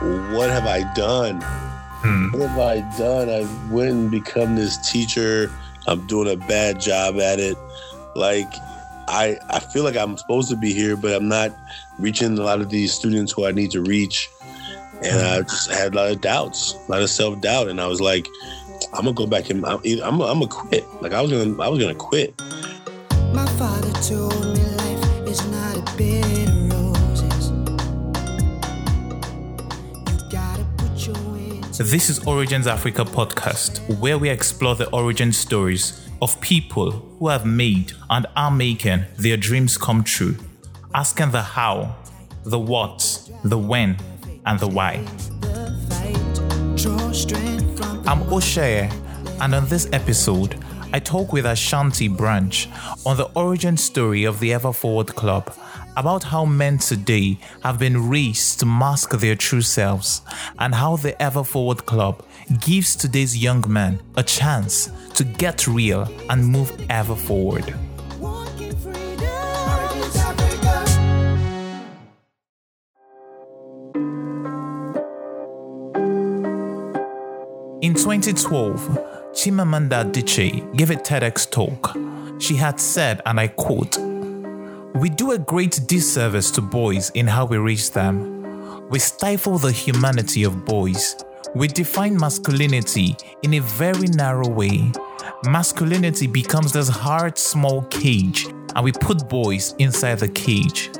what have I done? Hmm. What have I done? I went and become this teacher. I'm doing a bad job at it. Like I I feel like I'm supposed to be here, but I'm not reaching a lot of these students who I need to reach. And I just had a lot of doubts, a lot of self doubt, and I was like, I'm gonna go back and I'm I'm, I'm gonna quit. Like I was gonna I was gonna quit. My father told me life is not a bed This is Origins Africa podcast, where we explore the origin stories of people who have made and are making their dreams come true, asking the how, the what, the when, and the why. I'm Osheye, and on this episode, I talk with Ashanti Branch on the origin story of the Ever Forward Club, about how men today have been raised to mask their true selves, and how the Ever Forward Club gives today's young men a chance to get real and move ever forward. In 2012, Chimamanda Adichie gave a TEDx talk. She had said, and I quote, We do a great disservice to boys in how we raise them. We stifle the humanity of boys. We define masculinity in a very narrow way. Masculinity becomes this hard, small cage, and we put boys inside the cage.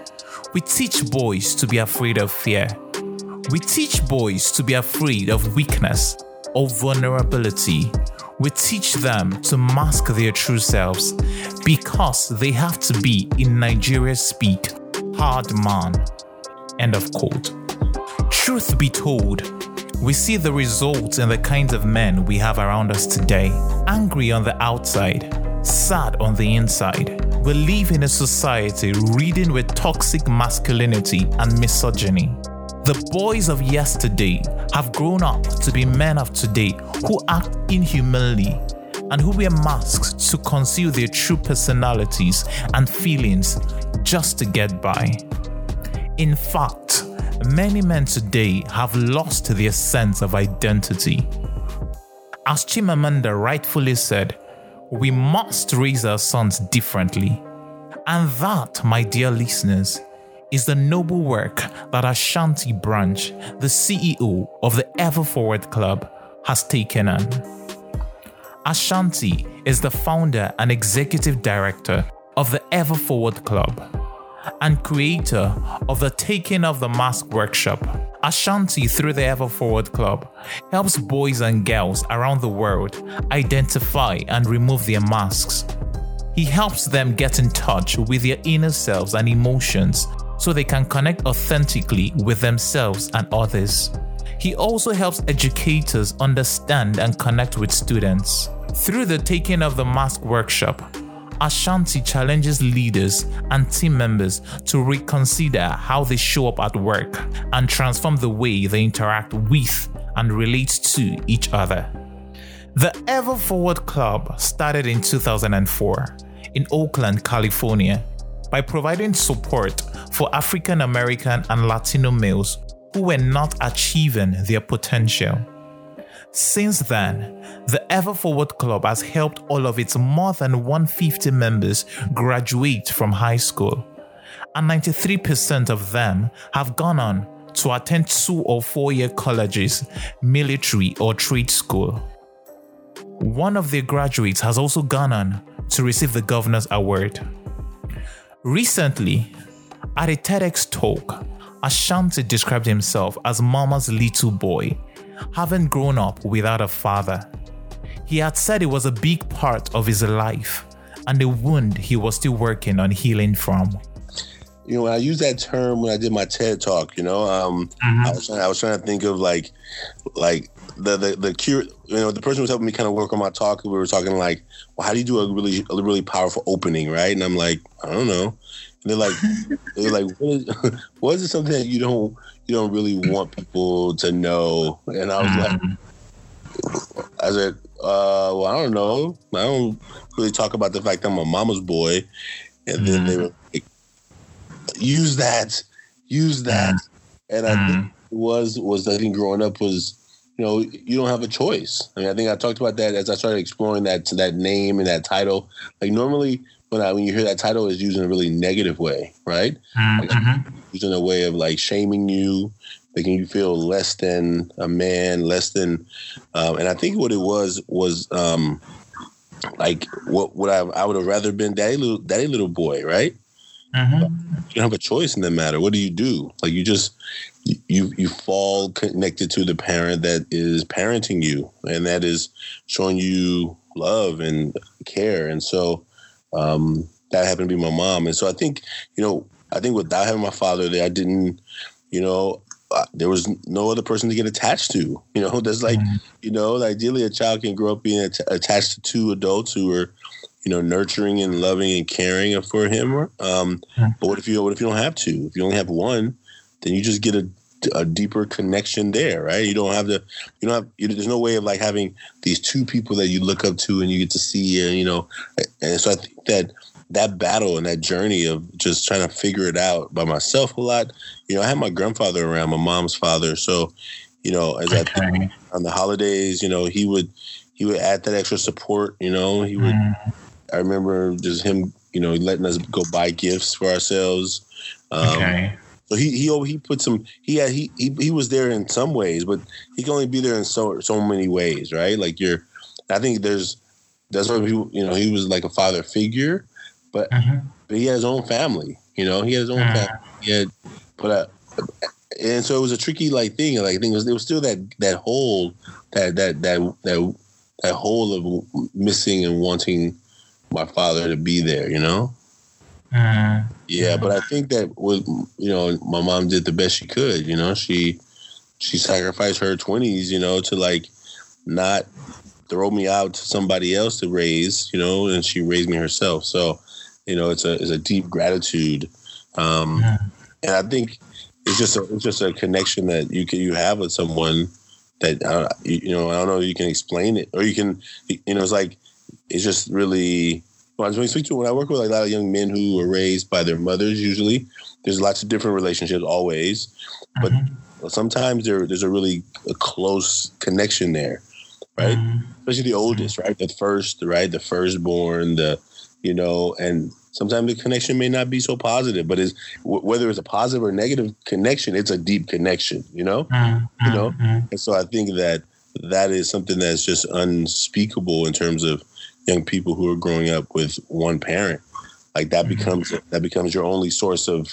We teach boys to be afraid of fear. We teach boys to be afraid of weakness or vulnerability. We teach them to mask their true selves because they have to be, in Nigeria speak, hard man. End of quote. Truth be told, we see the results in the kinds of men we have around us today. Angry on the outside, sad on the inside. We live in a society reading with toxic masculinity and misogyny. The boys of yesterday have grown up to be men of today who act inhumanly and who wear masks to conceal their true personalities and feelings just to get by. In fact, many men today have lost their sense of identity. As Chimamanda rightfully said, we must raise our sons differently. And that, my dear listeners, is the noble work that Ashanti Branch, the CEO of the Ever Forward Club, has taken on. Ashanti is the founder and executive director of the Ever Forward Club and creator of the Taking Off the Mask workshop. Ashanti, through the Ever Forward Club, helps boys and girls around the world identify and remove their masks. He helps them get in touch with their inner selves and emotions so they can connect authentically with themselves and others. He also helps educators understand and connect with students. Through the Taking Off the Mask workshop, Ashanti challenges leaders and team members to reconsider how they show up at work and transform the way they interact with and relate to each other. The Ever Forward Club started in 2004 in Oakland, California, by providing support for African American and Latino males who were not achieving their potential. Since then, the Ever Forward Club has helped all of its more than 150 members graduate from high school, and 93% of them have gone on to attend two or four year colleges, military, or trade school. One of their graduates has also gone on to receive the Governor's Award. Recently, at a TEDx talk, Ashanti described himself as Mama's little boy, having grown up without a father. He had said it was a big part of his life and a wound he was still working on healing from. you know, when I used that term when I did my TED talk, you know, um, I was trying, I was trying to think of like, like the the the cure. You know, the person was helping me kind of work on my talk. We were talking like, well, how do you do a really a really powerful opening, right? And I'm like, I don't know. And they're like, they're like, what is, what is it something that you don't you don't really want people to know? And I was like, mm. I said, uh, well, I don't know. I don't really talk about the fact I'm a mama's boy. And then they mm. were like, use that, use that. Mm. And I think was was I think growing up was you know you don't have a choice. I mean, I think I talked about that as I started exploring that to that name and that title. Like normally when I when you hear that title is used in a really negative way, right? Mm-hmm. Like, used in a way of like shaming you, making you feel less than a man, less than. Um, and I think what it was was um, like what would I I would have rather been daddy little daddy little boy, right? Mm-hmm. You don't have a choice in that matter. What do you do? Like you just you you fall connected to the parent that is parenting you, and that is showing you love and care. And so um, that happened to be my mom. And so I think you know I think without having my father there, I didn't you know uh, there was no other person to get attached to. You know, there's like, mm-hmm. you know, ideally a child can grow up being att- attached to two adults who are, you know, nurturing and loving and caring for him. Um, mm-hmm. But what if you what if you don't have two? If you only have one, then you just get a, a deeper connection there, right? You don't have to, you don't have, you, there's no way of like having these two people that you look up to and you get to see, and you know, and so I think that that battle and that journey of just trying to figure it out by myself a lot. You know, I had my grandfather around, my mom's father, so you know, as okay. I on the holidays, you know, he would he would add that extra support. You know, he would. Mm. I remember just him, you know, letting us go buy gifts for ourselves. Um, okay. So he he he put some he had he, he he was there in some ways, but he can only be there in so so many ways, right? Like you're, I think there's that's why he you know he was like a father figure, but, mm-hmm. but he had his own family. You know, he had his own mm-hmm. family. He had, but and so it was a tricky like thing. Like I think it was, it was still that that hole that that that that that hole of missing and wanting my father to be there. You know. Mm-hmm. Yeah, but I think that was you know my mom did the best she could. You know, she she sacrificed her twenties. You know, to like not throw me out to somebody else to raise. You know, and she raised me herself. So you know, it's a it's a deep gratitude, um, yeah. and I think it's just a it's just a connection that you can you have with someone that uh, you, you, know I don't know you can explain it or you can you know it's like it's just really when I speak to when I work with a lot of young men who are raised by their mothers usually there's lots of different relationships always but mm-hmm. sometimes there there's a really a close connection there right mm-hmm. especially the oldest right the first right the firstborn the you know, and sometimes the connection may not be so positive, but it's whether it's a positive or negative connection, it's a deep connection, you know, mm-hmm. you know, mm-hmm. and so I think that that is something that's just unspeakable in terms of young people who are growing up with one parent. Like that mm-hmm. becomes that becomes your only source of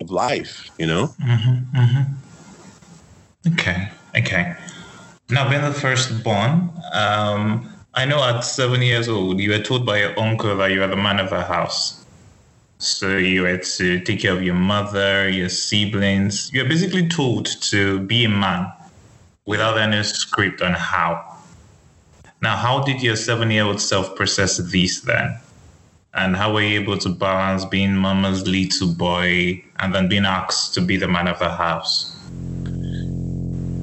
of life, you know. Mm-hmm. Mm-hmm. Okay, okay. Now, being the firstborn, um, I know at seven years old, you were told by your uncle that you are the man of the house. So you had to take care of your mother, your siblings. You're basically told to be a man without any script on how. Now, how did your seven year old self process this then? And how were you able to balance being mama's little boy and then being asked to be the man of the house?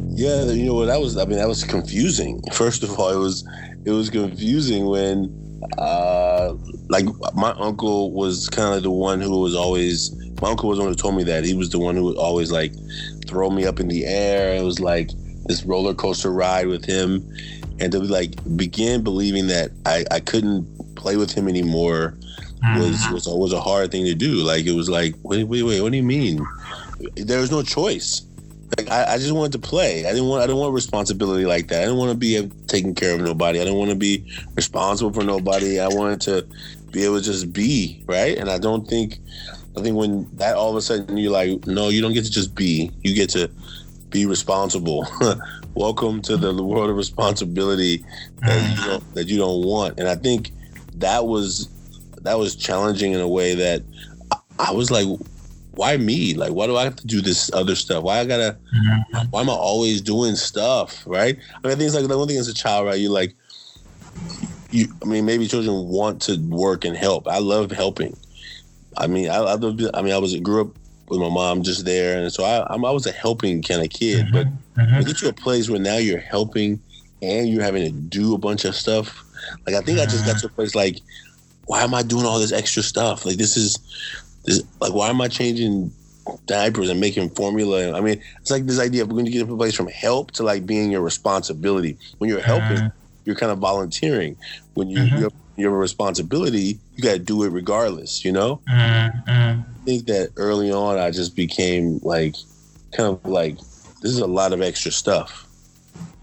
Yeah, you know what? that was. I mean, that was confusing. First of all, it was it was confusing when, uh, like my uncle was kind of the one who was always. My uncle was the one who told me that he was the one who would always like throw me up in the air. It was like this roller coaster ride with him, and to like begin believing that I I couldn't play with him anymore was mm-hmm. was was a hard thing to do. Like it was like wait wait wait what do you mean? There was no choice. Like I, I, just wanted to play. I didn't want. I didn't want responsibility like that. I didn't want to be taking care of nobody. I didn't want to be responsible for nobody. I wanted to be able to just be right. And I don't think. I think when that all of a sudden you're like, no, you don't get to just be. You get to be responsible. Welcome to the world of responsibility that you don't that you don't want. And I think that was that was challenging in a way that I, I was like, why me? Like, why do I have to do this other stuff? Why I gotta? Mm-hmm. Why am I always doing stuff? Right? I mean, I think it's like the one thing as a child, right? You like, you. I mean, maybe children want to work and help. I love helping. I mean, I, I, I mean, I was grew up with my mom just there, and so I, I'm, I was a helping kind of kid. Mm-hmm. But mm-hmm. get to a place where now you're helping and you're having to do a bunch of stuff. Like, I think I just got mm-hmm. to a place like, why am I doing all this extra stuff? Like, this is this like, why am I changing diapers and making formula. I mean, it's like this idea of we're going to get a place from help to like being your responsibility. When you're helping, uh, you're kind of volunteering. When you, mm-hmm. you, have, you have a responsibility, you got to do it regardless. You know. Mm-hmm. I think that early on, I just became like, kind of like, this is a lot of extra stuff.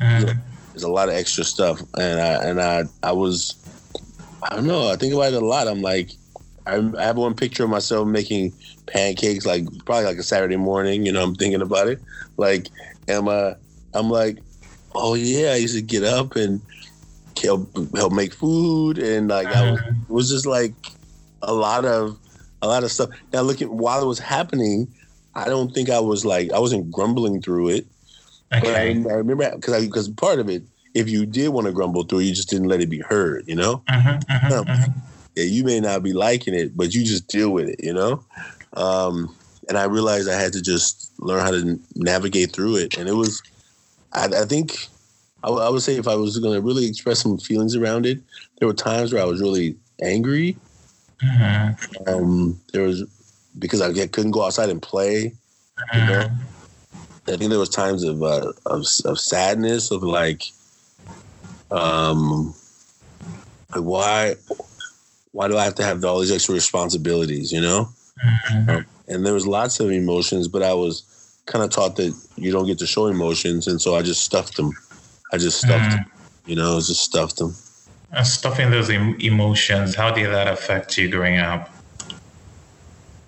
Mm-hmm. There's a lot of extra stuff, and I and I I was, I don't know. I think about it a lot. I'm like, I, I have one picture of myself making pancakes, like probably like a Saturday morning. You know, I'm thinking about it. Like, am I? I'm like, oh yeah, I used to get up and help help make food, and like I was, it was just like a lot of a lot of stuff. Now, looking while it was happening, I don't think I was like I wasn't grumbling through it. Okay. But I, I remember because because part of it, if you did want to grumble through, you just didn't let it be heard. You know. Uh-huh, uh-huh, uh-huh yeah, you may not be liking it, but you just deal with it, you know? Um, and I realized I had to just learn how to navigate through it. And it was, I, I think, I, w- I would say if I was going to really express some feelings around it, there were times where I was really angry. Mm-hmm. Um, there was, because I couldn't go outside and play. Mm-hmm. You know? I think there was times of, uh, of, of sadness, of like, um, like why why do I have to have all these extra responsibilities, you know? Mm-hmm. Um, and there was lots of emotions, but I was kind of taught that you don't get to show emotions, and so I just stuffed them. I just stuffed them, you know, just stuffed them. And stuffing those em- emotions, how did that affect you growing up?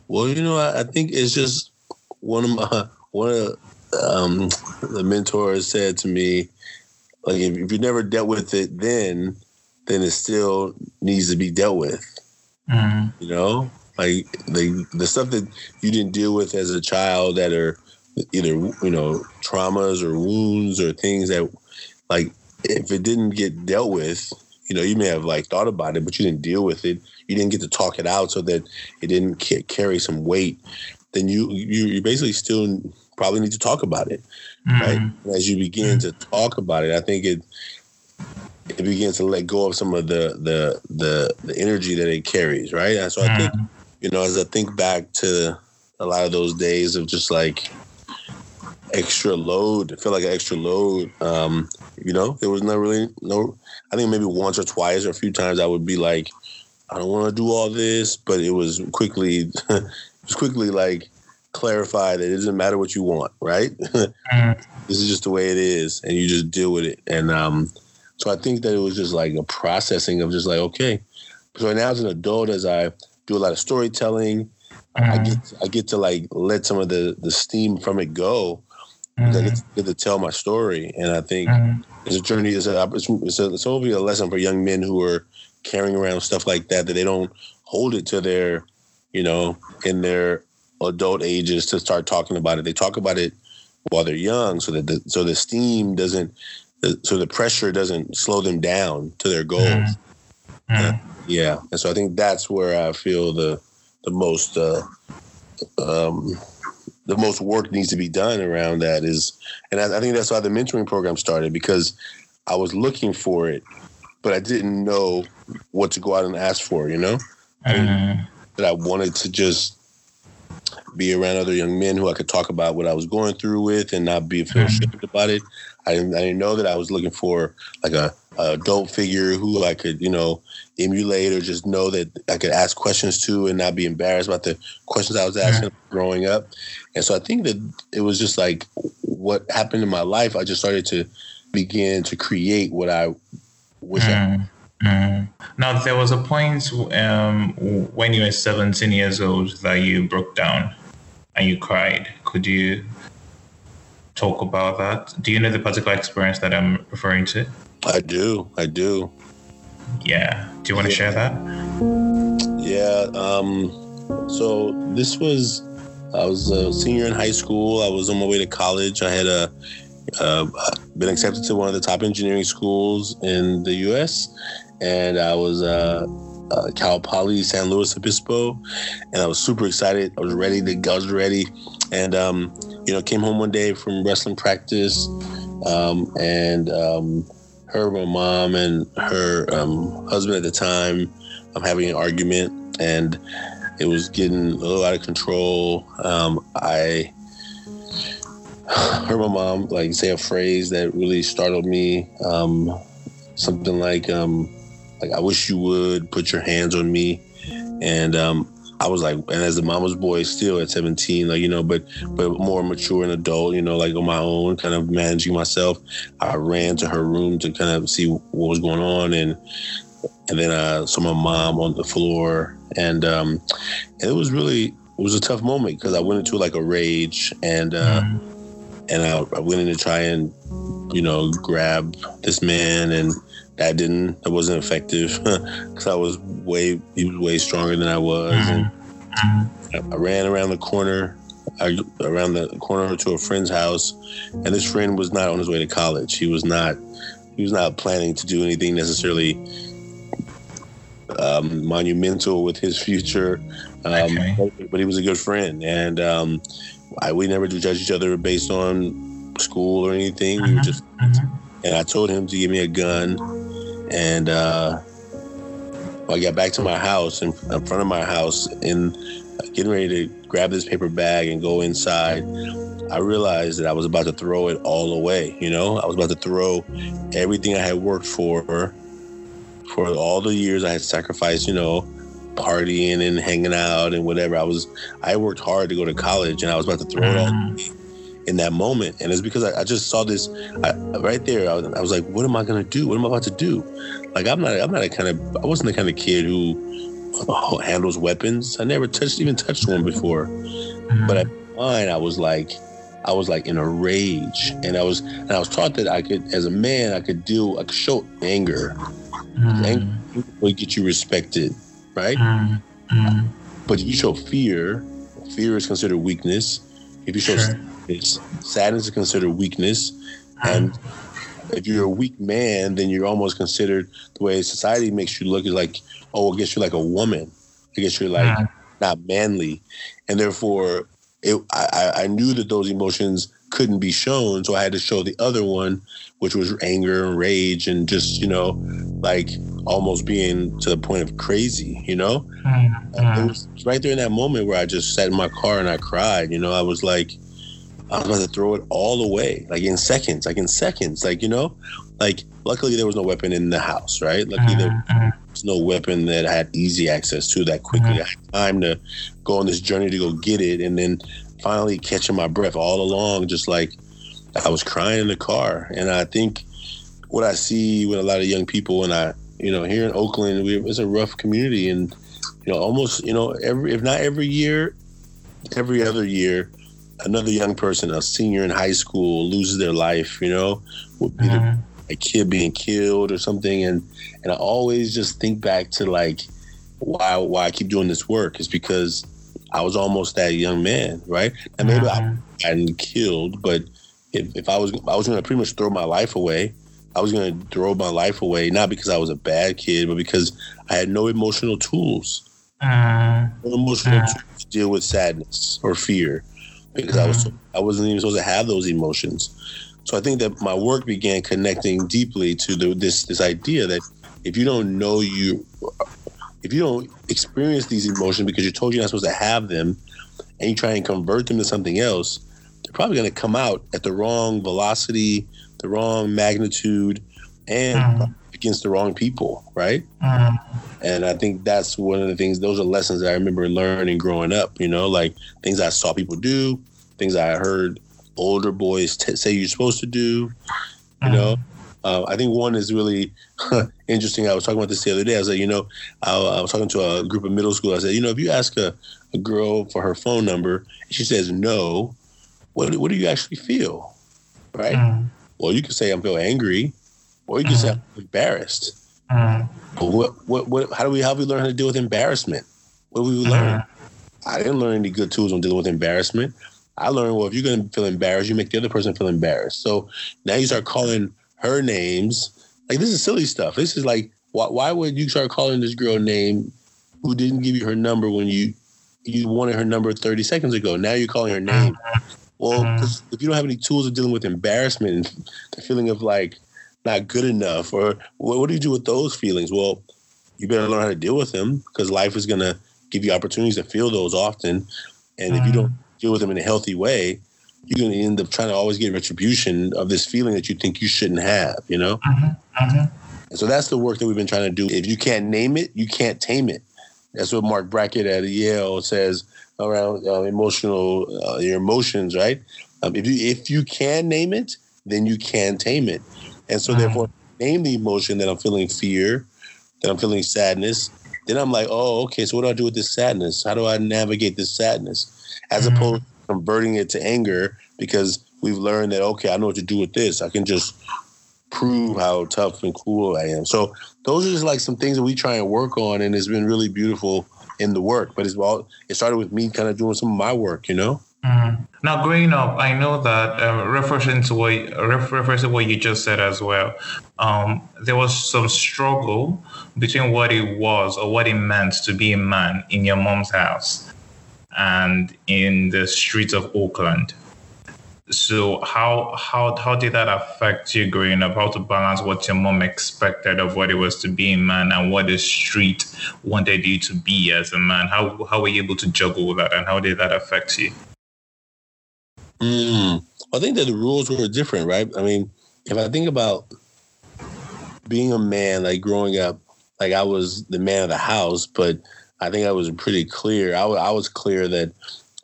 Well, you know, I, I think it's just one of my one of um, the mentors said to me, like, if, if you never dealt with it then, then it still needs to be dealt with. Mm-hmm. You know, like the the stuff that you didn't deal with as a child that are either you know traumas or wounds or things that like if it didn't get dealt with you know you may have like thought about it but you didn't deal with it you didn't get to talk it out so that it didn't carry some weight then you you, you basically still probably need to talk about it mm-hmm. right as you begin mm-hmm. to talk about it i think it it begins to let go of some of the the the, the energy that it carries, right? And so I think, mm-hmm. you know, as I think back to a lot of those days of just like extra load, I feel like an extra load. Um, you know, there was not really no. I think maybe once or twice or a few times I would be like, I don't want to do all this, but it was quickly, it was quickly like clarified that it doesn't matter what you want, right? mm-hmm. this is just the way it is, and you just deal with it. And um, so I think that it was just like a processing of just like, okay. So now as an adult, as I do a lot of storytelling. I get I get to like let some of the the steam from it go. Mm-hmm. I get to, to, tell my story, and I think mm-hmm. it's a journey. It's a it's, it's, a, it's hopefully a lesson for young men who are carrying around stuff like that that they don't hold it to their, you know, in their adult ages to start talking about it. They talk about it while they're young, so that the, so the steam doesn't so the pressure doesn't slow them down to their goals. Mm. Mm. Uh, yeah, and so I think that's where I feel the the most uh, um, the most work needs to be done around that is, and I, I, think that's why the mentoring program started because I was looking for it, but I didn't know what to go out and ask for. You know, mm. that I wanted to just be around other young men who I could talk about what I was going through with and not be feel mm. about it. I didn't, I didn't know that I was looking for like a, adult figure who I could, you know, emulate or just know that I could ask questions to and not be embarrassed about the questions I was asking yeah. growing up. And so I think that it was just like what happened in my life. I just started to begin to create what I wish mm. I. Mm. Now there was a point um, when you were 17 years old that you broke down and you cried. Could you talk about that. Do you know the particular experience that I'm referring to? I do. I do. Yeah. Do you want to share that? Yeah. Um, so this was, I was a senior in high school. I was on my way to college. I had a, uh, been accepted to one of the top engineering schools in the U.S. And I was uh, uh, Cal Poly San Luis Obispo, and I was super excited. I was ready to. I was ready, and um, you know, came home one day from wrestling practice, um, and um, her, my mom, and her um, husband at the time, I'm having an argument, and it was getting a little out of control. Um, I heard my mom like say a phrase that really startled me. Um, something like, um, like I wish you would put your hands on me, and um, I was like, and as a mama's boy, still at 17, like you know, but but more mature and adult, you know, like on my own, kind of managing myself. I ran to her room to kind of see what was going on, and and then I saw my mom on the floor, and um, it was really it was a tough moment because I went into like a rage, and uh, mm and I, I went in to try and you know grab this man, and that didn't that wasn't effective because I was way he was way stronger than I was, and I, I ran around the corner. I, around the corner to a friend's house, and this friend was not on his way to college. He was not. He was not planning to do anything necessarily um, monumental with his future. Um, okay. but, but, he was a good friend, and um, I, we never judge each other based on school or anything. We were just, and I told him to give me a gun, and uh, I got back to my house in, in front of my house and getting ready to grab this paper bag and go inside. I realized that I was about to throw it all away. You know, I was about to throw everything I had worked for for all the years I had sacrificed. You know, partying and hanging out and whatever. I was I worked hard to go to college, and I was about to throw it all mm-hmm. In that moment. And it's because I, I just saw this I, right there. I was, I was, like, what am I gonna do? What am I about to do? Like I'm not I'm not a kind of I wasn't the kind of kid who oh, handles weapons. I never touched even touched one before. Mm-hmm. But at mine, I was like. I was like in a rage, and I was and I was taught that I could, as a man, I could deal, I could show anger. Mm. Anger would get you respected right? Mm, mm. But you show fear, fear is considered weakness. If you show sure. Sadness, sadness is considered weakness. And if you're a weak man, then you're almost considered the way society makes you look is like, oh, I guess you're like a woman. I guess you're like mm. not manly. And therefore, it, I, I knew that those emotions couldn't be shown. So I had to show the other one, which was anger and rage and just, you know, like almost being to the point of crazy, you know? Mm-hmm. It was right there in that moment where I just sat in my car and I cried, you know? I was like, I was about to throw it all away, like in seconds, like in seconds, like, you know? Like, luckily there was no weapon in the house, right? Luckily there mm-hmm. was no weapon that I had easy access to that quickly. Mm-hmm. I had time to go on this journey to go get it. And then finally catching my breath all along, just like I was crying in the car. And I think what I see with a lot of young people, and I, you know, here in Oakland, we, it's a rough community, and you know, almost, you know, every if not every year, every other year, another young person, a senior in high school, loses their life. You know, either mm-hmm. a kid being killed or something, and and I always just think back to like why why I keep doing this work is because I was almost that young man, right? And maybe mm-hmm. I hadn't killed, but if, if I was I was going to pretty much throw my life away. I was going to throw my life away not because I was a bad kid, but because I had no emotional tools, uh, no emotional uh, tools to deal with sadness or fear, because uh, I was I wasn't even supposed to have those emotions. So I think that my work began connecting deeply to the, this this idea that if you don't know you if you don't experience these emotions because you're told you're not supposed to have them and you try and convert them to something else, they're probably going to come out at the wrong velocity, the wrong magnitude, and mm. Against the wrong people, right? Mm. And I think that's one of the things, those are lessons that I remember learning growing up, you know, like things I saw people do, things I heard older boys t- say you're supposed to do, you mm. know. Uh, I think one is really interesting. I was talking about this the other day. I was like, you know, I, I, was talking to a group of middle school. I said, you know, if you ask a, a girl for her phone number and she says no, what, what do you actually feel? Right? Mm. Well, you can say I'm feel angry, or you can mm. embarrassed. Mm. What, what, what, how do we, how do we learn how to deal with embarrassment? What do we learn? I didn't learn any good tools on dealing with embarrassment. I learned, well, if you're going to feel embarrassed, you make the other person feel embarrassed. So now you start calling her names. Like this is silly stuff. This is like why, why would you start calling this girl name who didn't give you her number when you you wanted her number 30 seconds ago? Now you're calling her name. Well, if you don't have any tools of dealing with embarrassment and the feeling of like not good enough, or what, what do you do with those feelings? Well, you better learn how to deal with them because life is gonna give you opportunities to feel those often. And if you don't deal with them in a healthy way, you're going to end up trying to always get retribution of this feeling that you think you shouldn't have, you know? And so that's the work that we've been trying to do. If you can't name it, you can't tame it. That's what Marc Brackett at Yale says around uh, emotional, uh, your emotions, right? Um, if you if you can name it, then you can tame it. And so, uh-huh. therefore, name the emotion that I'm feeling fear, that I'm feeling sadness. Then I'm like, oh, okay. So what do I do with this sadness? How do I navigate this sadness? As mm-hmm. opposed to converting it to anger because we've learned that okay, I know what to do with this. I can just prove how tough and cool I am. So those are just like some things that we try and work on, and it's been really beautiful in the work. But it's all it started with me kind of doing some of my work, you know. Mm. Now, growing up, I know that uh, referring to what referring to what you just said as well, um, there was some struggle between what it was or what it meant to be a man in your mom's house and in the streets of Oakland. So how how how did that affect you growing up? How to balance what your mom expected of what it was to be a man and what the street wanted you to be as a man? How how were you able to juggle that and how did that affect you? Mm, I think that the rules were different, right? I mean, if I think about being a man, like growing up, like I was the man of the house, but I think I was pretty clear. I, I was clear that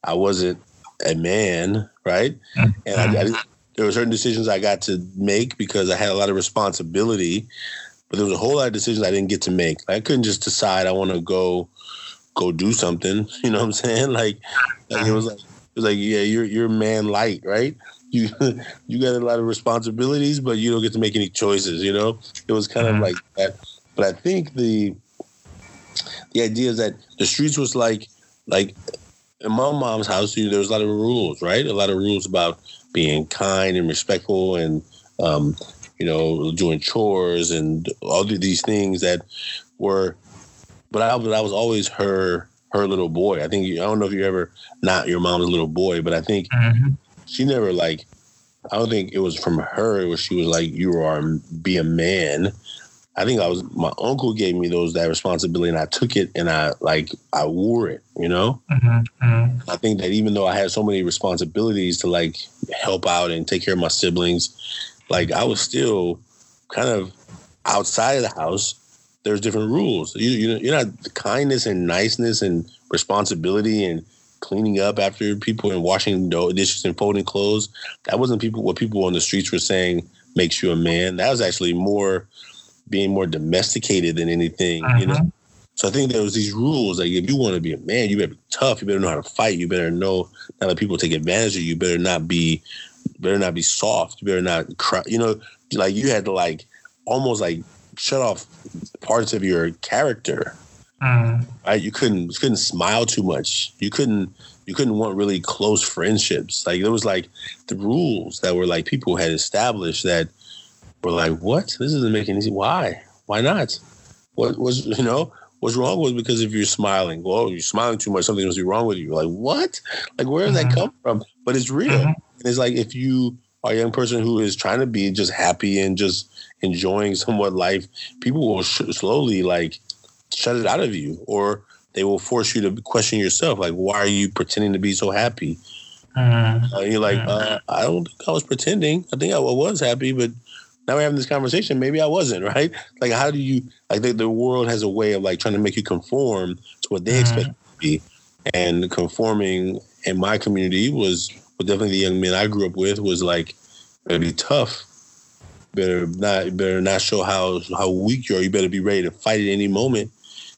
I wasn't a man, right? Mm-hmm. And I, I, there were certain decisions I got to make because I had a lot of responsibility, but there was a whole lot of decisions I didn't get to make. I couldn't just decide I want to go go do something. You know what I'm saying? Like, like it was like it was like yeah, you're you're man light, right? You you got a lot of responsibilities, but you don't get to make any choices. You know, it was kind of mm-hmm. like that. But I think the the idea is that the streets was like like in my mom's house, there was a lot of rules, right? A lot of rules about being kind and respectful and um, you know, doing chores and all these things that were but I was I was always her her little boy. I think I don't know if you ever not your mom's little boy, but I think mm-hmm. she never like I don't think it was from her where she was like, You are be a man. I think I was my uncle gave me those that responsibility, and I took it and I like I wore it. You know, mm-hmm, mm-hmm. I think that even though I had so many responsibilities to like help out and take care of my siblings, like I was still kind of outside of the house. There's different rules. You you you're not kindness and niceness and responsibility and cleaning up after people and washing dishes and folding clothes. That wasn't people what people on the streets were saying makes you a man. That was actually more being more domesticated than anything, uh-huh. you know. So I think there was these rules like if you want to be a man, you better be tough. You better know how to fight. You better know not let people take advantage of you. You better not be, better not be soft. You better not cry. You know, like you had to like almost like shut off parts of your character. Uh-huh. Right? You couldn't you couldn't smile too much. You couldn't you couldn't want really close friendships. Like there was like the rules that were like people had established that were like, "What? This isn't making any. Why? Why not? What was you know?" What's wrong with because if you're smiling, well, you're smiling too much, something must be wrong with you. Like, what? Like, where does mm-hmm. that come from? But it's real. Mm-hmm. It's like if you a young person who is trying to be just happy and just enjoying somewhat life, people will sh- slowly like shut it out of you, or they will force you to question yourself. Like, why are you pretending to be so happy? Mm-hmm. Uh, you're like, mm-hmm. uh, I don't think I was pretending. I think I was happy, but now we're having this conversation. Maybe I wasn't, right? Like, how do you, like, the, the world has a way of like trying to make you conform to what they mm-hmm. expect you to be. And conforming in my community was, well, definitely the young men I grew up with was like, better be tough. Better not, better not show how how weak you are. You better be ready to fight at any moment.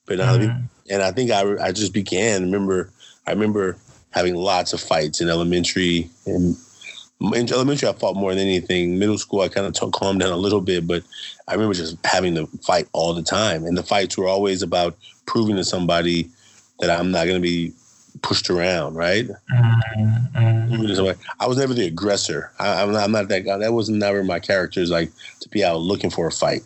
But mm-hmm. and I think I I just began. Remember, I remember having lots of fights in elementary and in elementary, I fought more than anything. Middle school, I kind of t- calmed down a little bit, but I remember just having to fight all the time. And the fights were always about proving to somebody that I'm not going to be pushed around, right? Mm-hmm. I was never the aggressor. I, am not, not, that guy. That was never my character. Is like to be out looking for a fight,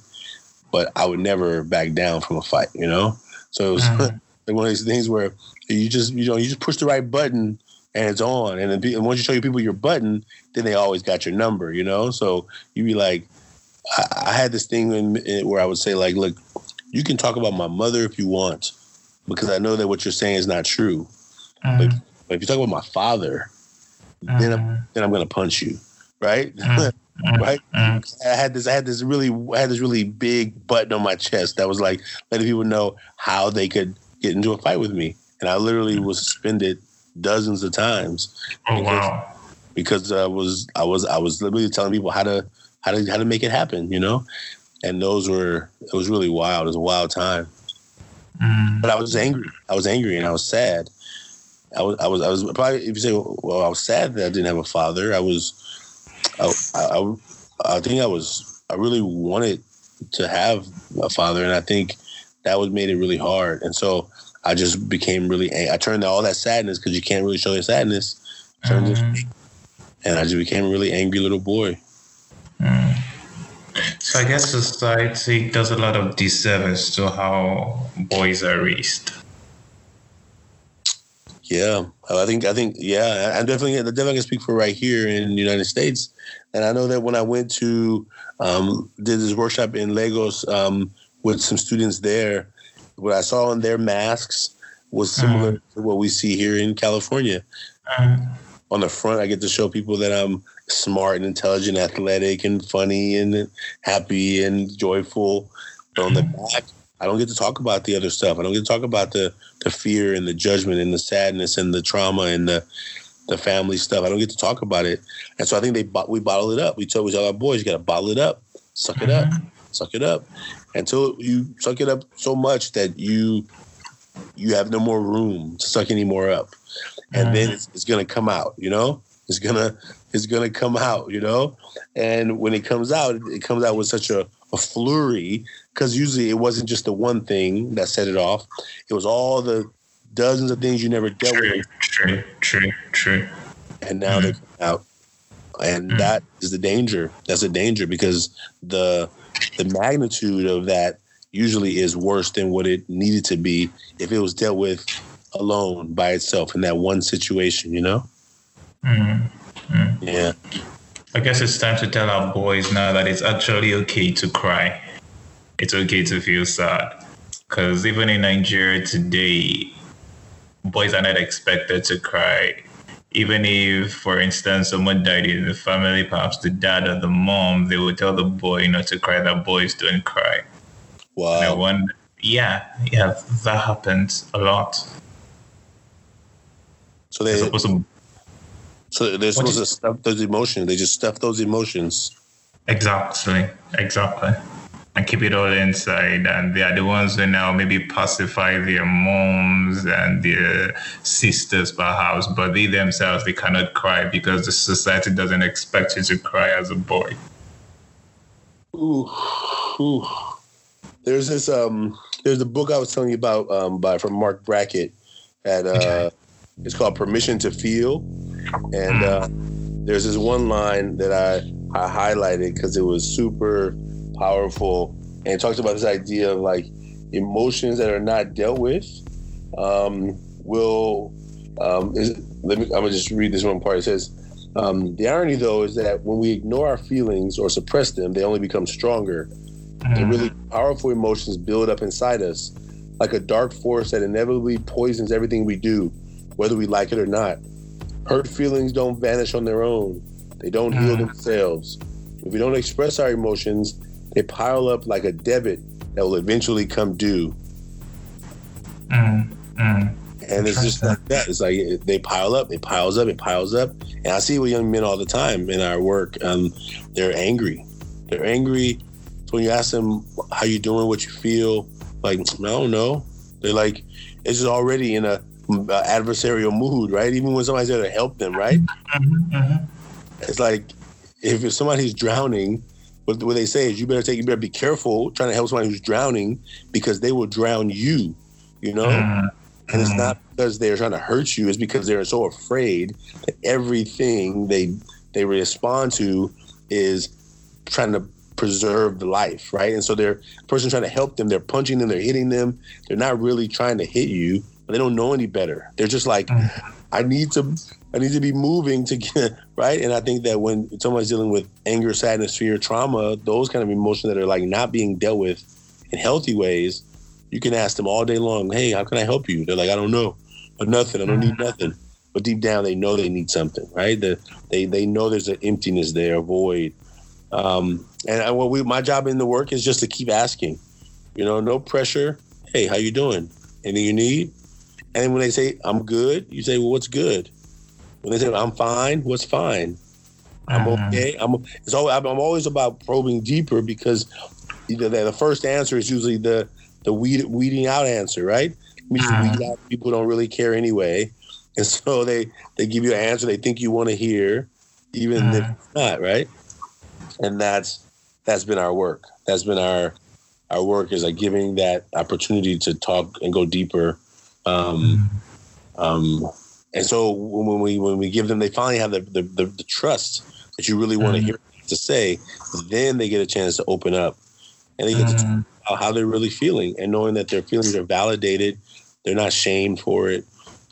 but I would never back down from a fight. You know, so it was mm-hmm. like one of these things where you just you know you just push the right button and it's on. And then once you show your people your button, then they always got your number, you know? So you be like, I, I had this thing in, in, where I would say, like, look, you can talk about my mother if you want, because I know that what you're saying is not true. Mm. But, but, if you talk about my father, mm. then I'm, mm-hmm. then I'm gonna punch you, right? Mm. right? I had this I had this really I had this really big button on my chest that was like letting people know how they could get into a fight with me, and I literally was suspended dozens of times. Oh because, wow! Because I was I was I was literally telling people how to how to how to make it happen, you know. And those were it was really wild. It was a wild time. Mm. But I was angry. I was angry and I was sad. I was I was I was probably if you say well I was sad that I didn't have a father. I was I I, I think I was I really wanted to have a father and I think that was made it really hard. And so I just became really I turned all that sadness because you can't really show your sadness. Turned mm. and I just became a really angry little boy. Mm. So I guess society does a lot of disservice to how boys are raised. Yeah, I think I think yeah, I definitely I definitely can speak for right here in the United States, and I know that when I went to um, did this workshop in Lagos um, with some students there, what I saw on their masks was similar mm. to what we see here in California. Mm. On the front, I get to show people that I'm smart and intelligent, athletic and funny and happy and joyful. But on the mm-hmm. back, I don't get to talk about the other stuff. I don't get to talk about the the fear and the judgment and the sadness and the trauma and the the family stuff. I don't get to talk about it. And so I think they we bottle it up. We tell we tell our boys, you got to bottle it up, suck it up, mm-hmm. suck it up, until you suck it up so much that you you have no more room to suck any more up, and then mm-hmm. it's, it's gonna come out. You know, it's gonna it's going to come out, you know? And when it comes out, it comes out with such a, a flurry because usually it wasn't just the one thing that set it off, it was all the dozens of things you never dealt true, with. True, true, true. And now mm. they come out. And mm. that is the danger. That's a danger because the the magnitude of that usually is worse than what it needed to be if it was dealt with alone by itself in that one situation, you know? Mm. Mm. Yeah. I guess it's time to tell our boys now that it's actually okay to cry. It's okay to feel sad. Because even in Nigeria today, boys are not expected to cry. Even if, for instance, someone died in the family, perhaps the dad or the mom, they would tell the boy not to cry, that boys don't cry. Wow. Wonder, yeah, yeah, that happens a lot. So they, so they're supposed to stuff those emotions. They just stuff those emotions. Exactly. Exactly. And keep it all inside. And they are the ones who now maybe pacify their moms and their sisters perhaps, but they themselves they cannot cry because the society doesn't expect you to cry as a boy. Ooh. Ooh. There's this um there's a book I was telling you about um by from Marc Brackett at uh okay. it's called Permission to Feel and uh, there's this one line that I, I highlighted because it was super powerful. And it talks about this idea of like emotions that are not dealt with um, will. Um, is, let me. I'm gonna just read this one part. It says, um, "The irony, though, is that when we ignore our feelings or suppress them, they only become stronger. The really powerful emotions build up inside us, like a dark force that inevitably poisons everything we do, whether we like it or not. Hurt feelings don't vanish on their own. They don't heal mm. themselves. If we don't express our emotions, they pile up like a debit that will eventually come due. Mm, mm. And it's just like that. It's like they pile up, it piles up, it piles up. And I see with young men all the time in our work. Um, they're angry. They're angry. So when you ask them how you doing, what you feel, like I don't know. They're like it's just already in a adversarial mood, right? Even when somebody's there to help them, right? Mm-hmm, mm-hmm. It's like if somebody's drowning, what, what they say is you better take, you better be careful trying to help somebody who's drowning because they will drown you, you know? Mm-hmm. And it's not because they're trying to hurt you; it's because they're so afraid that everything they they respond to is trying to preserve the life, right? And so they're person trying to help them, they're punching them, they're hitting them. They're not really trying to hit you. They don't know any better. They're just like, mm. I need to, I need to be moving to get right. And I think that when someone's dealing with anger, sadness, fear, trauma, those kind of emotions that are like not being dealt with in healthy ways, You can ask them all day long, hey, how can I help you? They're like, I don't know, but nothing. I don't need nothing. But deep down, they know they need something, right? The, they they know there's an emptiness there, a void. Um, and what we, my job in the work is just to keep asking. You know, no pressure. Hey, how you doing? Anything you need? And when they say I'm good, you say, well, what's good? When they say I'm fine, what's fine? I'm Mhm. okay. I'm. It's all. I'm always about probing deeper because either the, the first answer is usually the the weed, weeding out answer, right? Mhm. weed out people don't really care anyway, and so they they give you an answer they think you want to hear, even if Mhm. it's not right. And that's that's been our work. That's been our our work is like giving that opportunity to talk and go deeper. Um, um, and so when we when we give them, they finally have the the, the, the trust that you really want to Mhm. hear to say. Then they get a chance to open up, and they get to talk Mhm. about how they're really feeling, and knowing that their feelings are validated, they're not shamed for it,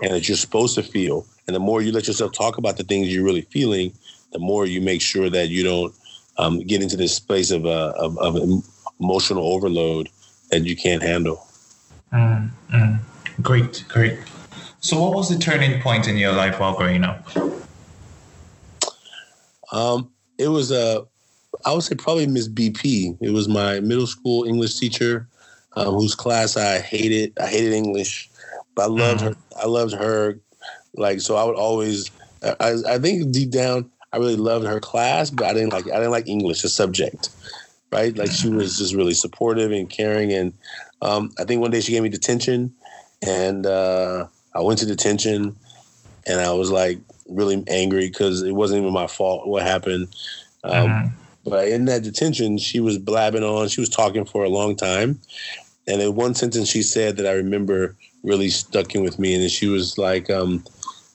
and that you're supposed to feel. And the more you let yourself talk about the things you're really feeling, the more you make sure that you don't um, get into this space of, uh, of of emotional overload that you can't handle. Mm, mm. Great, great. So, what was the turning point in your life while growing up? Um, it was uh, I would say probably Miss BP. It was my middle school English teacher, um, whose class I hated. I hated English, but I loved her. I loved her. Like so, I would always. I, I think deep down, I really loved her class, but I didn't like. I didn't like English, the subject. Right, like she was just really supportive and caring, and um, I think one day she gave me detention, and uh, I went to detention, and I was like really angry because it wasn't even my fault what happened. Um, Mhm. But in that detention, she was blabbing on. She was talking for a long time, and in one sentence she said that I remember really stuck in with me, and she was like, um,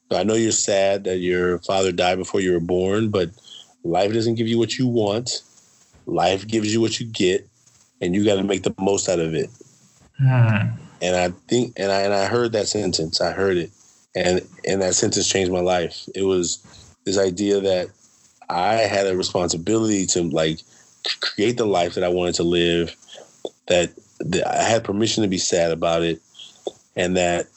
"I know you're sad that your father died before you were born, but life doesn't give you what you want. Life gives you what you get, and you got to make the most out of it." Mm. And I think and I and I heard that sentence. I heard it, and and that sentence changed my life. It was this idea that I had a responsibility to like create the life that I wanted to live. That, that I had permission to be sad about it, and that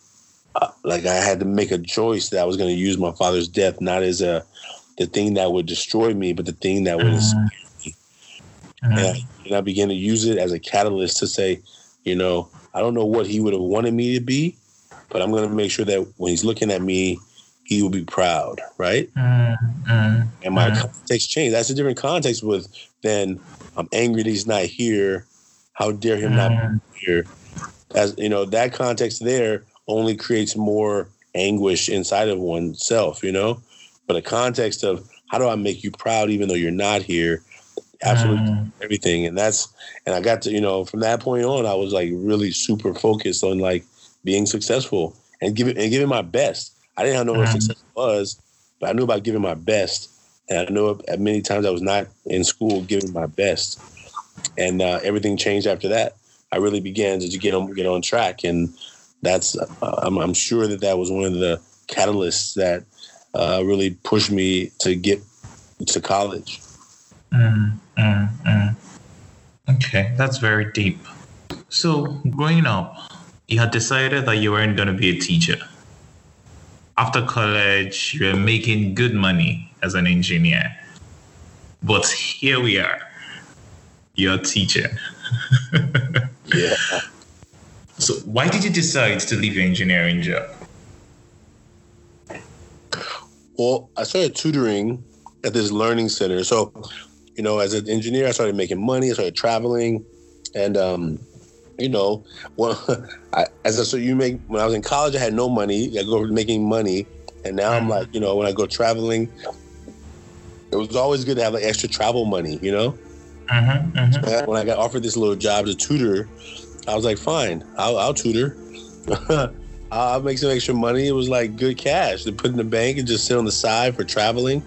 uh, like I had to make a choice that I was going to use my father's death not as a the thing that would destroy me, but the thing that would Mhm. and Mm. I, and I began to use it as a catalyst to say, you know, I don't know what he would have wanted me to be, but I'm going to make sure that when he's looking at me, he will be proud, right? Mm, mm, And my Mhm. context changed. That's a different context with than I'm angry that he's not here. How dare him not be here? As you know, that context there only creates more anguish inside of oneself, you know. But a context of how do I make you proud even though you're not here? Absolutely mm, everything. And that's and i got to you know from that point on i was like really super focused on like being successful and giving and giving my best. I didn't know what Mhm. success was but i knew about giving my best. And i know at many times i was not in school giving my best. And uh, everything changed after that. I really began to get on get on track. And that's uh, I'm, I'm sure that that was one of the catalysts that uh, really pushed me to get to college mm, mm, mm. Okay, that's very deep. So, growing up, you had decided that you weren't going to be a teacher. After college, you were making good money as an engineer. But here we are. You're a teacher. yeah So, why did you decide to leave your engineering job? Well, I started tutoring at this learning center. So, you know, as an engineer, I started making money. I started traveling, and um, you know, well, I, as so you make when I was in college, I had no money. I go making money, and now I'm like, you know, when I go traveling, it was always good to have like extra travel money. You know, Mm-hmm, mm-hmm. When I got offered this little job to tutor, I was like, fine, I'll, I'll tutor. I'll make some extra money. It was like good cash to put in the bank and just sit on the side for traveling.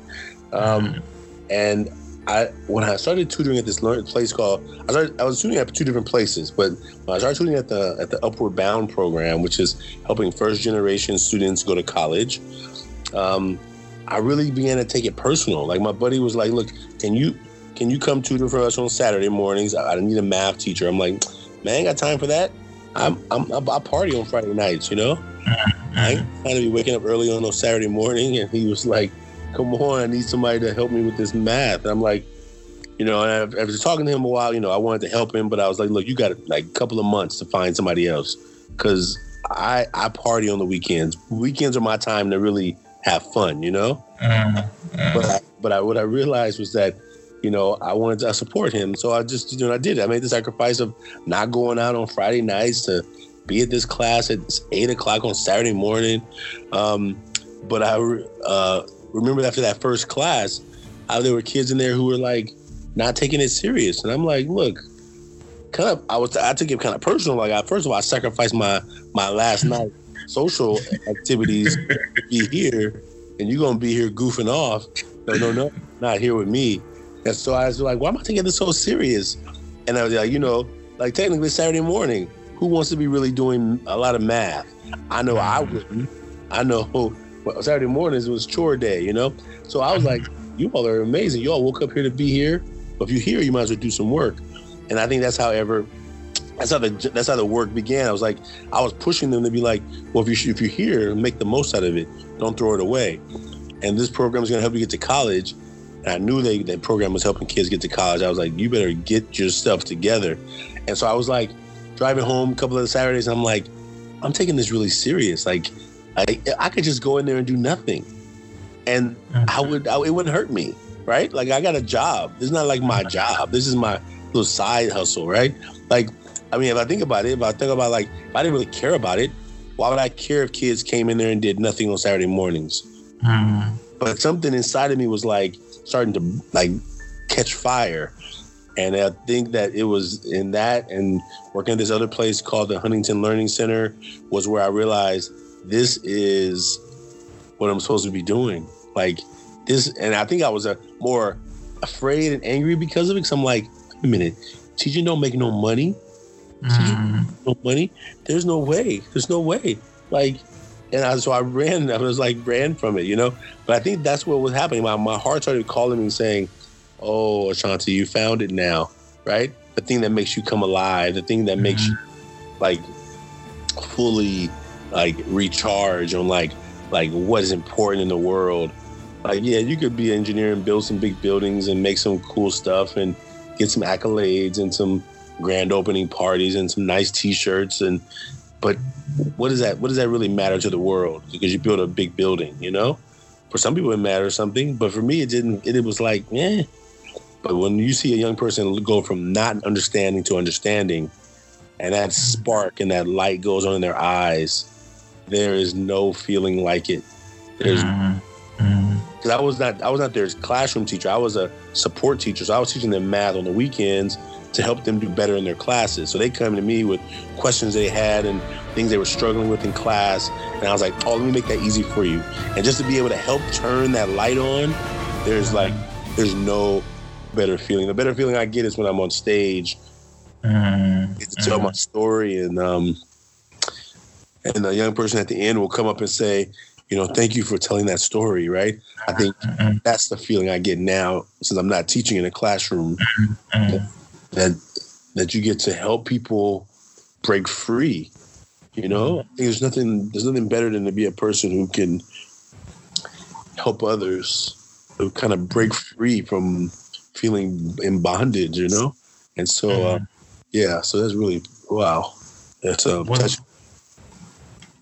Um, and I, when I started tutoring at this place called, I started, I was tutoring at two different places, but when I started tutoring at the at the Upward Bound program, which is helping first generation students go to college. Um, I really began to take it personal. Like my buddy was like, "Look, can you can you come tutor for us on Saturday mornings? I, I need a math teacher." I'm like, "Man, I ain't got time for that." I'm, I'm I party on Friday nights, you know. I ain't trying to be waking up early on a Saturday morning, and he was like, "Come on, I need somebody to help me with this math." And I'm like, you know, and I, I was talking to him a while. You know, I wanted to help him, but I was like, "Look, you got like a couple of months to find somebody else," because I I party on the weekends. Weekends are my time to really have fun, you know. Mm-hmm. But I, but I, what I realized was that you know, I wanted to support him. So I just, you know, I did. I made the sacrifice of not going out on Friday nights to be at this class at eight o'clock on Saturday morning. Um, but I uh, remember after that first class, how there were kids in there who were like not taking it serious, and I'm like, look, kind of, I was, I took it kind of personal. Like, I, first of all, I sacrificed my my last night social activities to be here, and you're gonna be here goofing off. No, no, no, not here with me. And so I was like, why am I taking this so serious? And I was like, you know, like technically Saturday morning, who wants to be really doing a lot of math? I know I mm-hmm. wouldn't. I know Saturday mornings was chore day, you know? So I was like, you all are amazing. You all woke up here to be here. But if you're here, you might as well do some work. And I think that's how ever that's how the that's how the work began. I was like, I was pushing them to be like, well, if you if you're here, make the most out of it. Don't throw it away. And this program is going to help you get to college. And I knew they, that program was helping kids get to college. I was like, you better get your stuff together. And so I was like, driving home a couple of Saturdays, I'm like, I'm taking this really serious. Like, I, I could just go in there and do nothing. And I mm-hmm. would, I, it wouldn't hurt me, right? Like, I got a job. This is not like my job. This is my little side hustle, right? Like, I mean, if I think about it, if I think about like, if I didn't really care about it, why would I care if kids came in there and did nothing on Saturday mornings? Mm. But something inside of me was like, starting to like catch fire. And I think that it was in that and working at this other place called the Huntington Learning Center was where I realized this is what I'm supposed to be doing. Like this, and I think I was a more afraid and angry because of it. Cause I'm like, wait a minute, teaching don't make no money. Mm. No money. There's no way. There's no way. Like and I, so I ran. I was like ran from it, you know. But I think that's what was happening. My my heart started calling me, saying, "Oh, Ashanti, you found it now, right? The thing that makes you come alive, the thing that mm-hmm. makes you like fully like recharge on like like what is important in the world. Like, yeah, you could be an engineer and build some big buildings and make some cool stuff and get some accolades and some grand opening parties and some nice T-shirts and but what does that what does that really matter to the world? Because you build a big building, you know. For some people, it matters something, but for me, it didn't. It, it was like, eh. But when you see a young person go from not understanding to understanding, and that spark and that light goes on in their eyes, there is no feeling like it. There's because mm-hmm. I was not I was not their classroom teacher. I was a support teacher, so I was teaching them math on the weekends to help them do better in their classes. So they come to me with questions they had and things they were struggling with in class. And I was like, oh, let me make that easy for you. And just to be able to help turn that light on, there's like, there's no better feeling. The better feeling I get is when I'm on stage mm-hmm. to tell my story and, um, and the young person at the end will come up and say, you know, thank you for telling that story, right? I think mm-hmm. that's the feeling I get now since I'm not teaching in a classroom. Mm-hmm that that you get to help people break free. You know, there's nothing there's nothing better than to be a person who can help others who kind of break free from feeling in bondage. You know, and so uh, mm-hmm. yeah, so that's really wow. That's a was,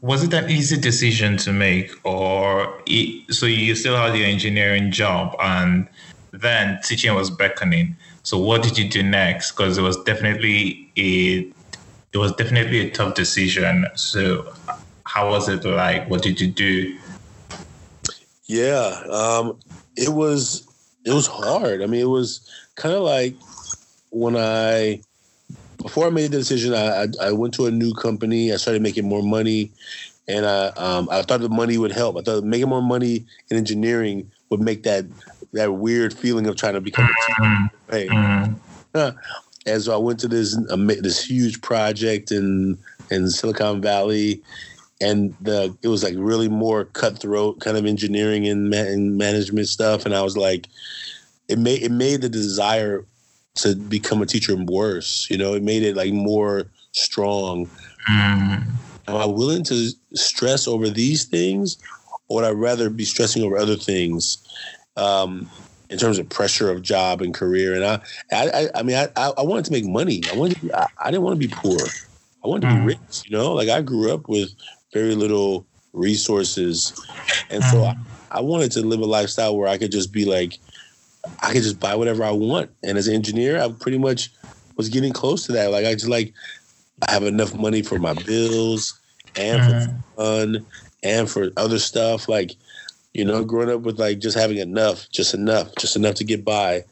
was it an easy decision to make, or it, so you still had your engineering job and then teaching was beckoning? So what did you do next? Because it was definitely a it was definitely a tough decision. So how was it like? What did you do? Yeah, um, it was it was hard. I mean, it was kind of like when I before I made the decision, I, I, I went to a new company. I started making more money, and I um, I thought the money would help. I thought making more money in engineering would make that that weird feeling of trying to become a teacher. Mm-hmm. Hey. Mm-hmm. And so I went to this um, this huge project in in Silicon Valley, and the it was like really more cutthroat kind of engineering and, ma- and management stuff. And I was like, it made it made the desire to become a teacher worse. You know, it made it like more strong. Mm. Am I willing to stress over these things, or would I rather be stressing over other things? Um, in terms of pressure of job and career, and I, I, I mean, I, I wanted to make money. I wanted, to be, I, I didn't want to be poor. I wanted to be mm. rich. You know, like I grew up with very little resources, and so I, mm. I wanted to live a lifestyle where I could just be like, I could just buy whatever I want. And as an engineer, I pretty much was getting close to that. Like I just like I have enough money for my bills and for mm-hmm. fun and for other stuff. Like, you know, growing up with like just having enough, just enough, just enough to get by.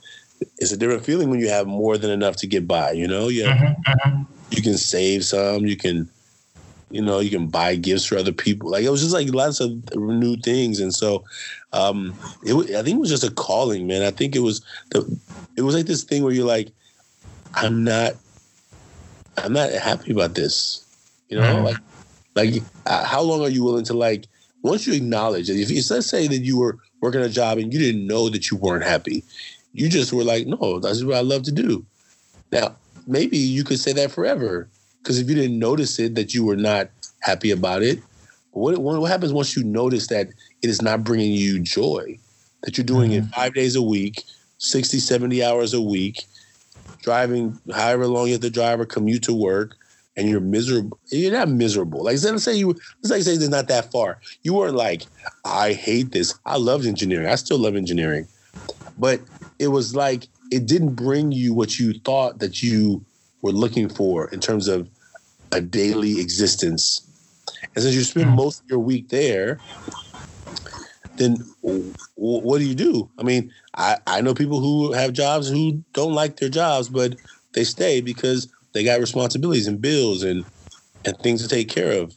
It's a different feeling when you have more than enough to get by, you know? Yeah. Mm-hmm, mm-hmm. You can save some, you can you know, you can buy gifts for other people. Like it was just like lots of new things, and so um, it. I think it was just a calling, man. I think it was the. It was like this thing where you're like, I'm not, I'm not happy about this. You know, mm-hmm. like, like uh, how long are you willing to like? Once you acknowledge that, if you let's say that you were working a job and you didn't know that you weren't happy, you just were like, no, that's what I love to do. Now, maybe you could say that forever because if you didn't notice it, that you were not happy about it, what, what happens once you notice that it is not bringing you joy? That you're doing mm-hmm. it five days a week, 60, 70 hours a week, driving however long you have to drive or commute to work, and you're miserable. You're not miserable. Like let's say you let's like say it's not that far. You weren't like, I hate this. I loved engineering. I still love engineering. But it was like it didn't bring you what you thought that you were looking for in terms of a daily existence. And since you spend hmm. most of your week there, then what do you do? I mean, I, I know people who have jobs who don't like their jobs, but they stay because they got responsibilities and bills and, and things to take care of.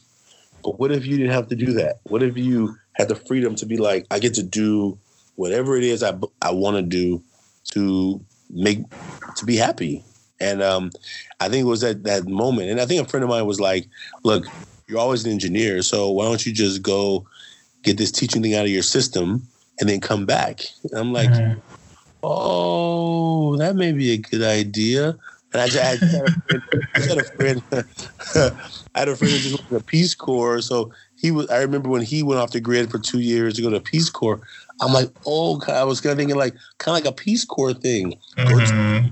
But what if you didn't have to do that? What if you had the freedom to be like, I get to do whatever it is I, I want to do to make, to be happy? And um, I think it was at that moment. And I think a friend of mine was like, look, you're always an engineer. So why don't you just go get this teaching thing out of your system and then come back? And I'm like, mm-hmm. oh, that may be a good idea. And I, just, I, had, a friend, I had a friend, I had a friend who just went to the Peace Corps. So he was, I remember when he went off the grid for two years to go to Peace Corps. I'm like, oh, I was kind of thinking like, kind of like a Peace Corps thing. Mm-hmm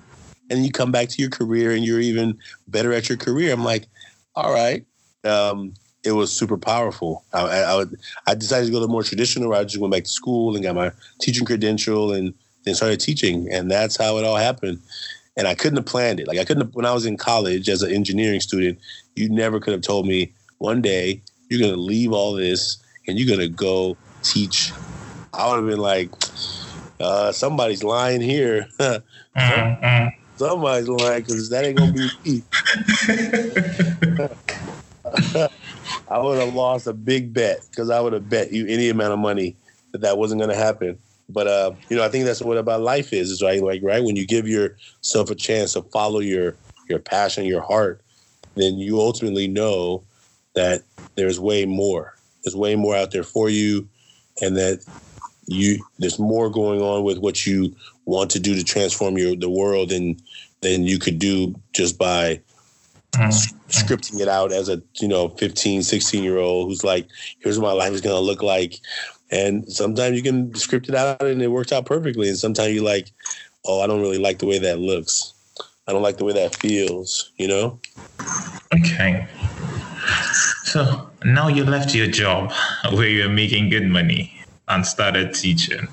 and you come back to your career and you're even better at your career. I'm like, all right. Um, it was super powerful. I, I, I, would, I decided to go the more traditional route. I just went back to school and got my teaching credential and then started teaching. And that's how it all happened. And I couldn't have planned it. Like I couldn't have, when I was in college as an engineering student, you never could have told me one day you're going to leave all this and you're going to go teach. I would have been like, uh, somebody's lying here. mm-hmm. Somebody's lying because that ain't gonna be me. I would have lost a big bet because I would have bet you any amount of money that that wasn't going to happen. But uh, you know, I think that's what about life is, is right. Like right when you give yourself a chance to follow your your passion, your heart, then you ultimately know that there's way more. There's way more out there for you, and that you there's more going on with what you want to do to transform your the world than than you could do just by. Mm-hmm. scripting it out as a you know 15 16 year old who's like here's what my life is going to look like. And sometimes you can script it out and it works out perfectly. And sometimes you're like oh i don't really like the way that looks. I don't like the way that feels you know? Okay. So now you left your job where you're making good money and started teaching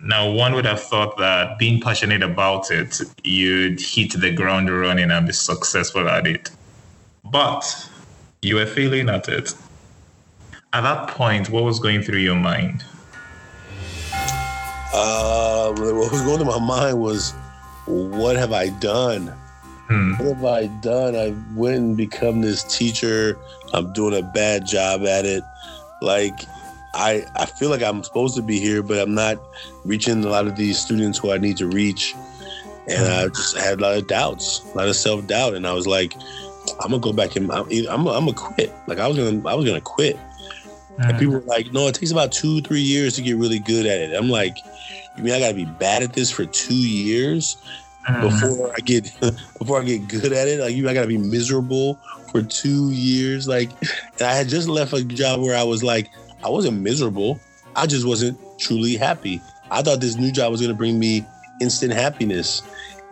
now, one would have thought that being passionate about it, you'd hit the ground running and be successful at it. But you were failing at it. At that point, what was going through your mind? Uh, what was going through my mind was, what have I done? Hmm. What have I done? I went and become this teacher. I'm doing a bad job at it. Like, I, I feel like I'm supposed to be here, but I'm not reaching a lot of these students who I need to reach. And I just had a lot of doubts, a lot of self doubt, and I was like, I'm gonna go back and I'm I'm, I'm gonna quit. Like I was gonna I was gonna quit. And mm. people were like, no, it takes about two three years to get really good at it. I'm like, you mean I gotta be bad at this for two years? mm. before I get before I get good at it. Like you, I gotta be miserable for two years. Like I had just left a job where I was like, I wasn't miserable. I just wasn't truly happy. I thought this new job was gonna bring me instant happiness,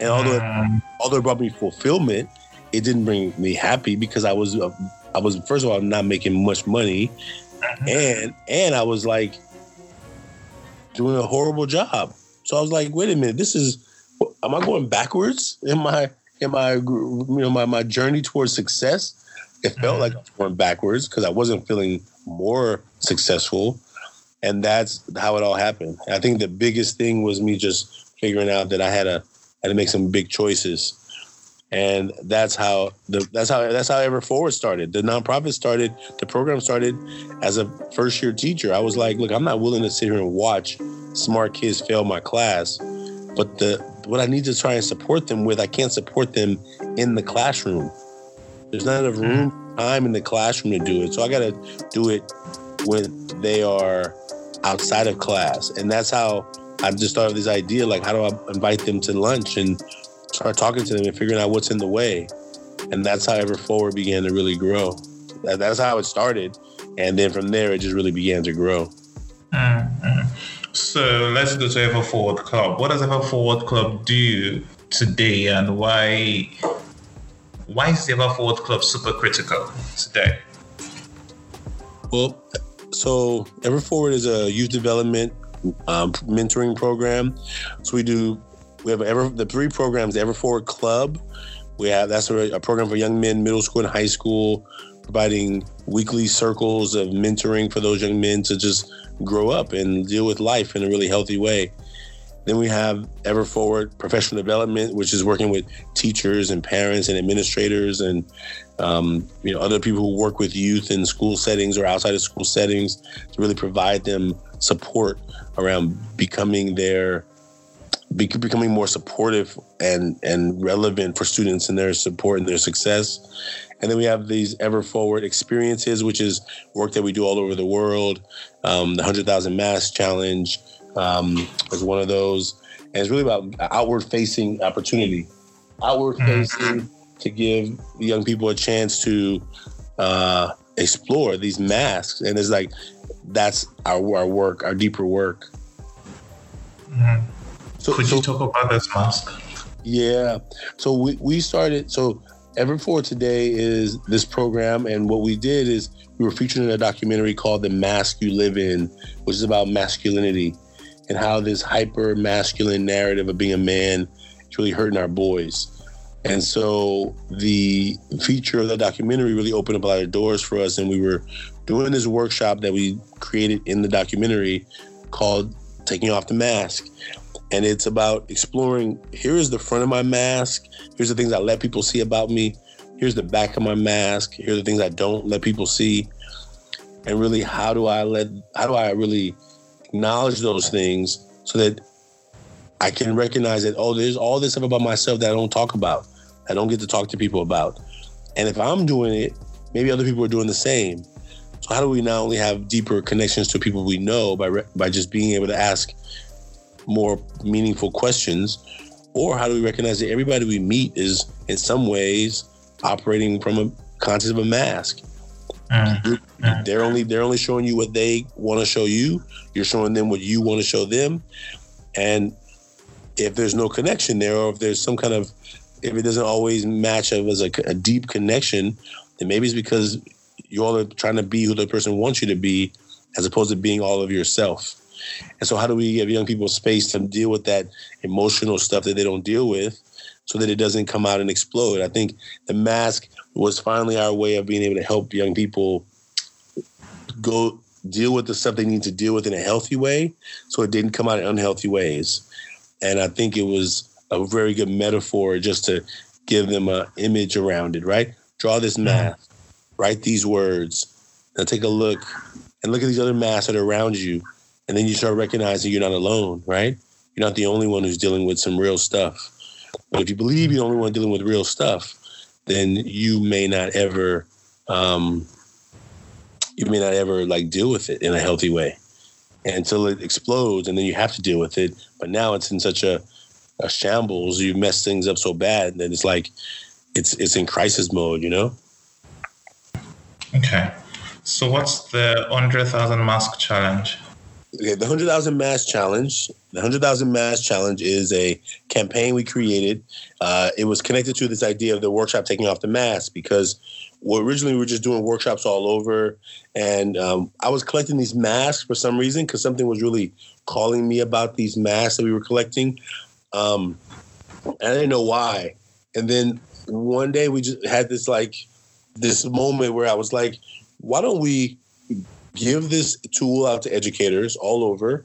and although mm. although it brought me fulfillment, it didn't bring me happy because I was uh, I was first of all not making much money, mm-hmm. and and I was like doing a horrible job. So I was like, wait a minute, this is am I going backwards in my in my you know my, my journey towards success? It felt like I was going backwards because I wasn't feeling more successful. And that's how it all happened. I think the biggest thing was me just figuring out that I had to had to make some big choices. And that's how the that's how that's how Ever Forward started. The nonprofit started, the program started as a first year teacher. I was like, look, I'm not willing to sit here and watch smart kids fail my class. But the what I need to try and support them with, I can't support them in the classroom. There's not enough room, time in the classroom to do it. So I got to do it when they are outside of class. And that's how I just thought of this idea like, how do I invite them to lunch and start talking to them and figuring out what's in the way? And that's how Ever Forward began to really grow. That's how it started. And then from there, it just really began to grow. Mm-hmm. So let's go to Ever Forward Club. What does Ever Forward Club do today, and why why is the Forward Club super critical today? Well, so Ever Forward is a youth development um, mentoring program. So we do we have ever the three programs: Ever Forward Club. We have that's a, a program for young men, middle school and high school, providing weekly circles of mentoring for those young men to just grow up and deal with life in a really healthy way. Then we have Ever Forward Professional Development, which is working with teachers and parents and administrators and um, you know other people who work with youth in school settings or outside of school settings to really provide them support around becoming their becoming more supportive and and relevant for students and their support and their success. And then we have these ever forward experiences, which is work that we do all over the world. Um, the 100,000 Mask Challenge um, is one of those. And it's really about outward facing opportunity, outward mm-hmm. facing mm-hmm. to give young people a chance to uh, explore these masks. And it's like, that's our, our work, our deeper work. Mm-hmm. So, Could you talk about this mask? Yeah. So we, we started, so Ever Forward today is this program, and what we did is we were featured in a documentary called "The Mask You Live In," which is about masculinity and how this hyper masculine narrative of being a man is really hurting our boys. And so the feature of the documentary really opened up a lot of doors for us, and we were doing this workshop that we created in the documentary called "Taking Off the Mask." and it's about exploring here is the front of my mask here's the things i let people see about me here's the back of my mask here are the things i don't let people see and really how do i let how do i really acknowledge those things so that i can recognize that oh there's all this stuff about myself that i don't talk about i don't get to talk to people about and if i'm doing it maybe other people are doing the same so how do we not only have deeper connections to people we know by by just being able to ask more meaningful questions? Or how do we recognize that everybody we meet is in some ways operating from a concept of a mask? Mm-hmm. They're only they're only showing you what they want to show you. You're showing them what you want to show them. And if there's no connection there, or if there's some kind of if it doesn't always match up as a, a deep connection, then maybe it's because you all are trying to be who the person wants you to be, as opposed to being all of yourself. And so, how do we give young people space to deal with that emotional stuff that they don't deal with so that it doesn't come out and explode? I think the mask was finally our way of being able to help young people go deal with the stuff they need to deal with in a healthy way so it didn't come out in unhealthy ways. And I think it was a very good metaphor just to give them an image around it, right? Draw this mask, write these words, and take a look and look at these other masks that are around you and then you start recognizing you're not alone, right? You're not the only one who's dealing with some real stuff. But if you believe you're the only one dealing with real stuff, then you may not ever, um, you may not ever like deal with it in a healthy way until it explodes, and then you have to deal with it. But now it's in such a a shambles. You mess things up so bad, then it's like it's it's in crisis mode. You know. Okay. So what's the hundred thousand mask challenge? Okay, the hundred thousand mask challenge. The hundred thousand mask challenge is a campaign we created. Uh, it was connected to this idea of the workshop taking off the mask because well, originally we were just doing workshops all over, and um, I was collecting these masks for some reason because something was really calling me about these masks that we were collecting. Um, and I didn't know why. And then one day we just had this like this moment where I was like, why don't we give this tool out to educators all over?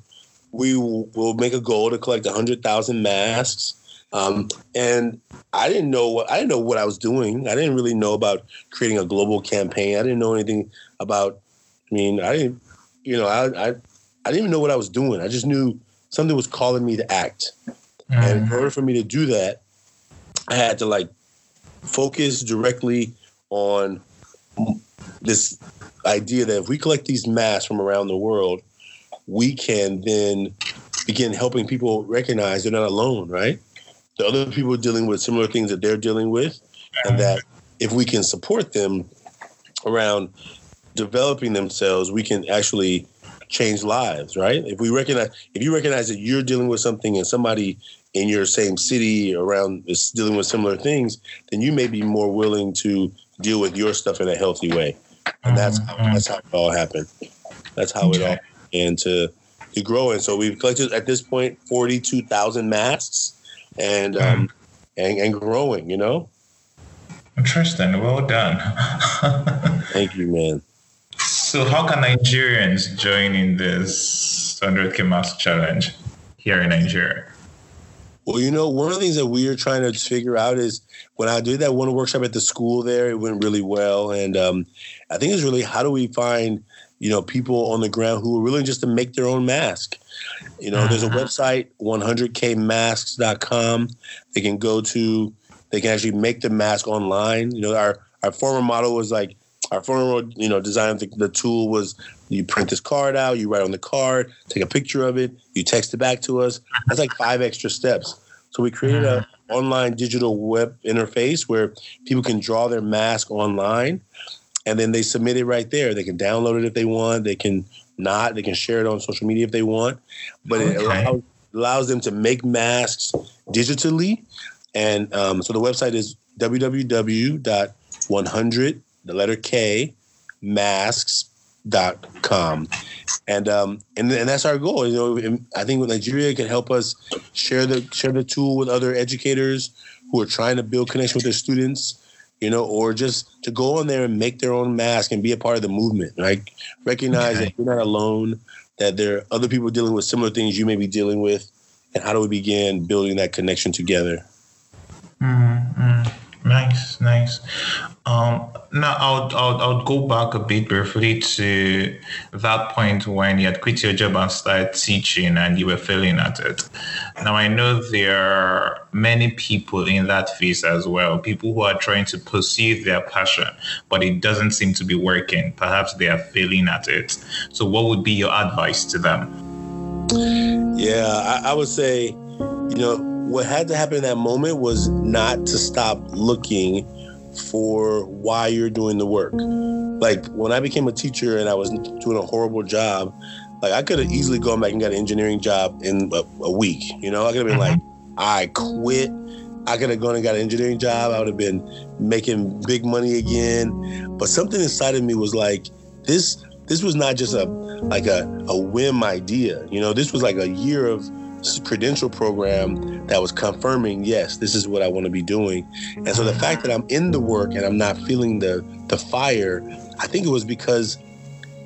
We will we'll make a goal to collect 100,000 masks. Um, and I didn't know what I didn't know what I was doing. I didn't really know about creating a global campaign. I didn't know anything about. I mean, I didn't. You know, I I, I didn't even know what I was doing. I just knew something was calling me to act. Mm-hmm. And in mm-hmm. order for me to do that, I had to like focus directly on this idea that if we collect these masks from around the world, we can then begin helping people recognize they're not alone, right? The other people dealing with similar things that they're dealing with, and that if we can support them around developing themselves, we can actually change lives, right? If we recognize, if you recognize that you're dealing with something and somebody in your same city around is dealing with similar things, then you may be more willing to deal with your stuff in a healthy way. And that's how, mm-hmm. that's how it all happened. That's how it all began to to grow. And so we've collected at this point forty two thousand masks, and um, mm. and and growing. You know. Interesting. Well done. Thank you, man. So, how can Nigerians join in this 100k mask challenge here in Nigeria? Well, you know, one of the things that we are trying to figure out is when I did that one workshop at the school there, it went really well. And um, I think it's really how do we find, you know, people on the ground who are willing just to make their own mask? You know, there's a mm-hmm. website, 100kmasks.com. They can go to, they can actually make the mask online. You know, our, our former model was like, our former, you know, design the, the tool was you print this card out, you write on the card, take a picture of it, you text it back to us. That's like five extra steps. So we created an online digital web interface where people can draw their mask online and then they submit it right there. They can download it if they want. They can not. They can share it on social media if they want. But okay. it allows, allows, them to make masks digitally. And um, so the website is www.100, the letter K, masks dot com and um and, and that's our goal you know i think nigeria can help us share the share the tool with other educators who are trying to build connection with their students you know or just to go on there and make their own mask and be a part of the movement like recognize okay. that you're not alone that there are other people dealing with similar things you may be dealing with and how do we begin building that connection together mm-hmm. Nice, nice. Um, now I'll, I'll I'll go back a bit briefly to that point when you had quit your job and started teaching and you were failing at it. Now I know there are many people in that phase as well. People who are trying to pursue their passion, but it doesn't seem to be working. Perhaps they are failing at it. So, what would be your advice to them? Yeah, I, I would say, you know what had to happen in that moment was not to stop looking for why you're doing the work. Like when I became a teacher and I was doing a horrible job, like I could have easily gone back and got an engineering job in a, a week. You know, I could have been like, mm-hmm. I quit. I could have gone and got an engineering job. I would have been making big money again. But something inside of me was like, this this was not just a like a, a whim idea. You know, this was like a year of credential program that was confirming, yes, this is what I want to be doing. And so the fact that I'm in the work and I'm not feeling the the fire, I think it was because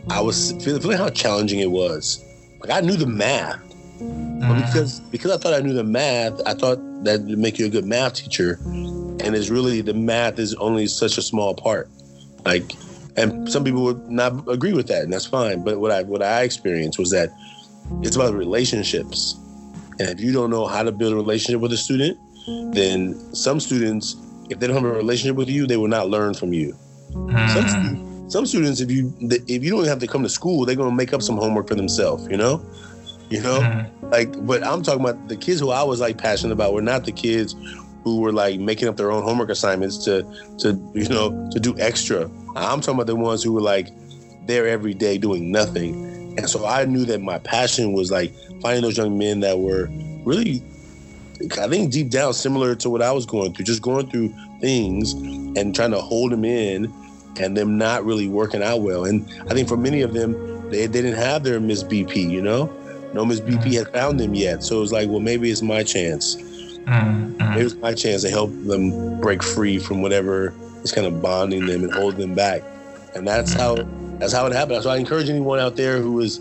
I was feeling, feeling how challenging it was. Like I knew the math, but mm-hmm. because because I thought I knew the math, I thought that would make you a good math teacher. And it's really the math is only such a small part. Like, and some people would not agree with that, and that's fine. But what I what I experienced was that it's about relationships and if you don't know how to build a relationship with a student, then some students, if they don't have a relationship with you, they will not learn from you. Mm. Some, some students, if you if you don't have to come to school, they're gonna make up some homework for themselves. You know, you know? Mm-hmm. Like, but I'm talking about the kids who I was like passionate about were not the kids who were like making up their own homework assignments to to you know to do extra. I'm talking about the ones who were like there every day doing nothing. And so I knew that my passion was like finding those young men that were really I think deep down similar to what I was going through, just going through things and trying to hold them in and them not really working out well. And I think for many of them, they, they didn't have their Miss BP, you know? No Miss BP had found them yet. So it was like, well, maybe it's my chance. Mm-hmm. Maybe it's my chance to help them break free from whatever is kind of bonding them and holding them back. And that's how that's how it happened. So I encourage anyone out there who is